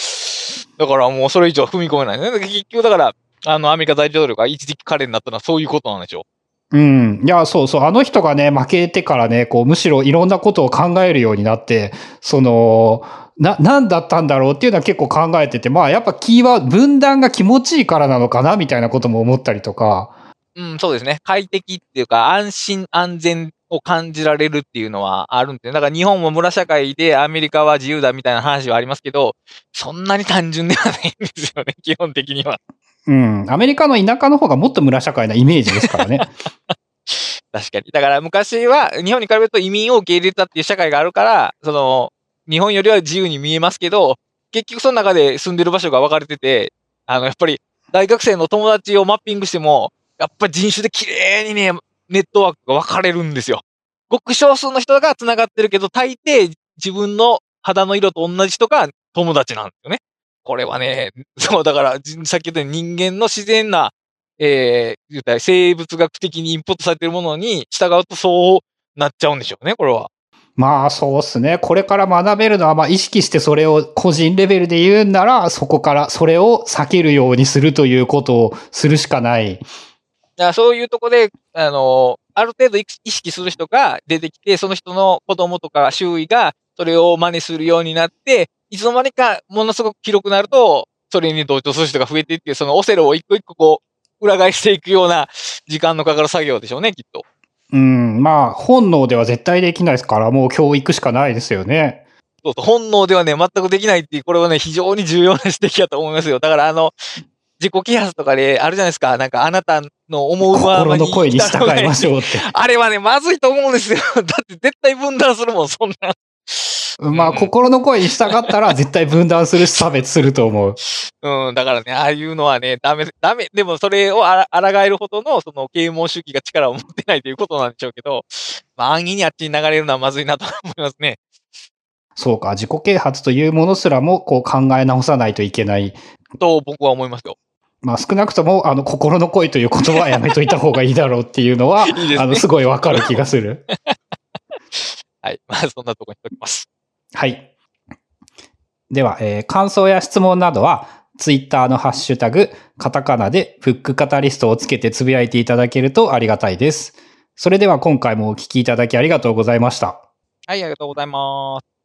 だからもうそれ以上踏み込めないね。結局だから、あの、アメリカ大統領が一時期彼になったのはそういうことなんでしょううん。いや、そうそう。あの人がね、負けてからね、こう、むしろいろんなことを考えるようになって、その、な、なんだったんだろうっていうのは結構考えてて、まあやっぱキーワード、分断が気持ちいいからなのかなみたいなことも思ったりとか。うん、そうですね。快適っていうか、安心安全を感じられるっていうのはあるんで、だから日本も村社会でアメリカは自由だみたいな話はありますけど、そんなに単純ではないんですよね、基本的には。うん。アメリカの田舎の方がもっと村社会なイメージですからね。確かに。だから昔は日本に比べると移民を受け入れたっていう社会があるから、その、日本よりは自由に見えますけど、結局その中で住んでる場所が分かれてて、あの、やっぱり大学生の友達をマッピングしても、やっぱり人種で綺麗にね、ネットワークが分かれるんですよ。ごく少数の人が繋がってるけど、大抵自分の肌の色と同じ人が友達なんですよね。これはね、そう、だから、さっき言ったように人間の自然な、えー、生物学的にインプットされてるものに従うとそうなっちゃうんでしょうね、これは。まあそうっすね。これから学べるのは、まあ意識してそれを個人レベルで言うんなら、そこからそれを避けるようにするということをするしかない。だそういうとこで、あの、ある程度意識する人が出てきて、その人の子供とか周囲がそれを真似するようになって、いつの間にかものすごく広くなると、それに同調する人が増えていって、そのオセロを一個一個こう、裏返していくような時間のかかる作業でしょうね、きっと。うん、まあ、本能では絶対できないですから、もう教育しかないですよね。そうそう、本能ではね、全くできないっていう、これはね、非常に重要な指摘だと思いますよ。だからあの、自己啓発とかであるじゃないですか。なんかあなたの思うままに。心の声に従いましょうって。あれはね、まずいと思うんですよ。だって絶対分断するもん、そんな。まあ、心の声に従ったら絶対分断するし差別すると思う。うん、だからね、ああいうのはね、ダメ、ダメ、でもそれをあら、抗えるほどの、その、啓蒙主義が力を持ってないということなんでしょうけど、まあ、安易にあっちに流れるのはまずいなと思いますね。そうか、自己啓発というものすらも、こう考え直さないといけない。と僕は思いますよ。まあ少なくとも、あの、心の声という言葉はやめといた方がいいだろうっていうのは、いいね、あの、すごいわかる気がする。はい。まあそんなとこにしときます。はい。では、えー、感想や質問などは、ツイッターのハッシュタグ、カタカナでフックカタリストをつけてつぶやいていただけるとありがたいです。それでは今回もお聞きいただきありがとうございました。はい、ありがとうございます。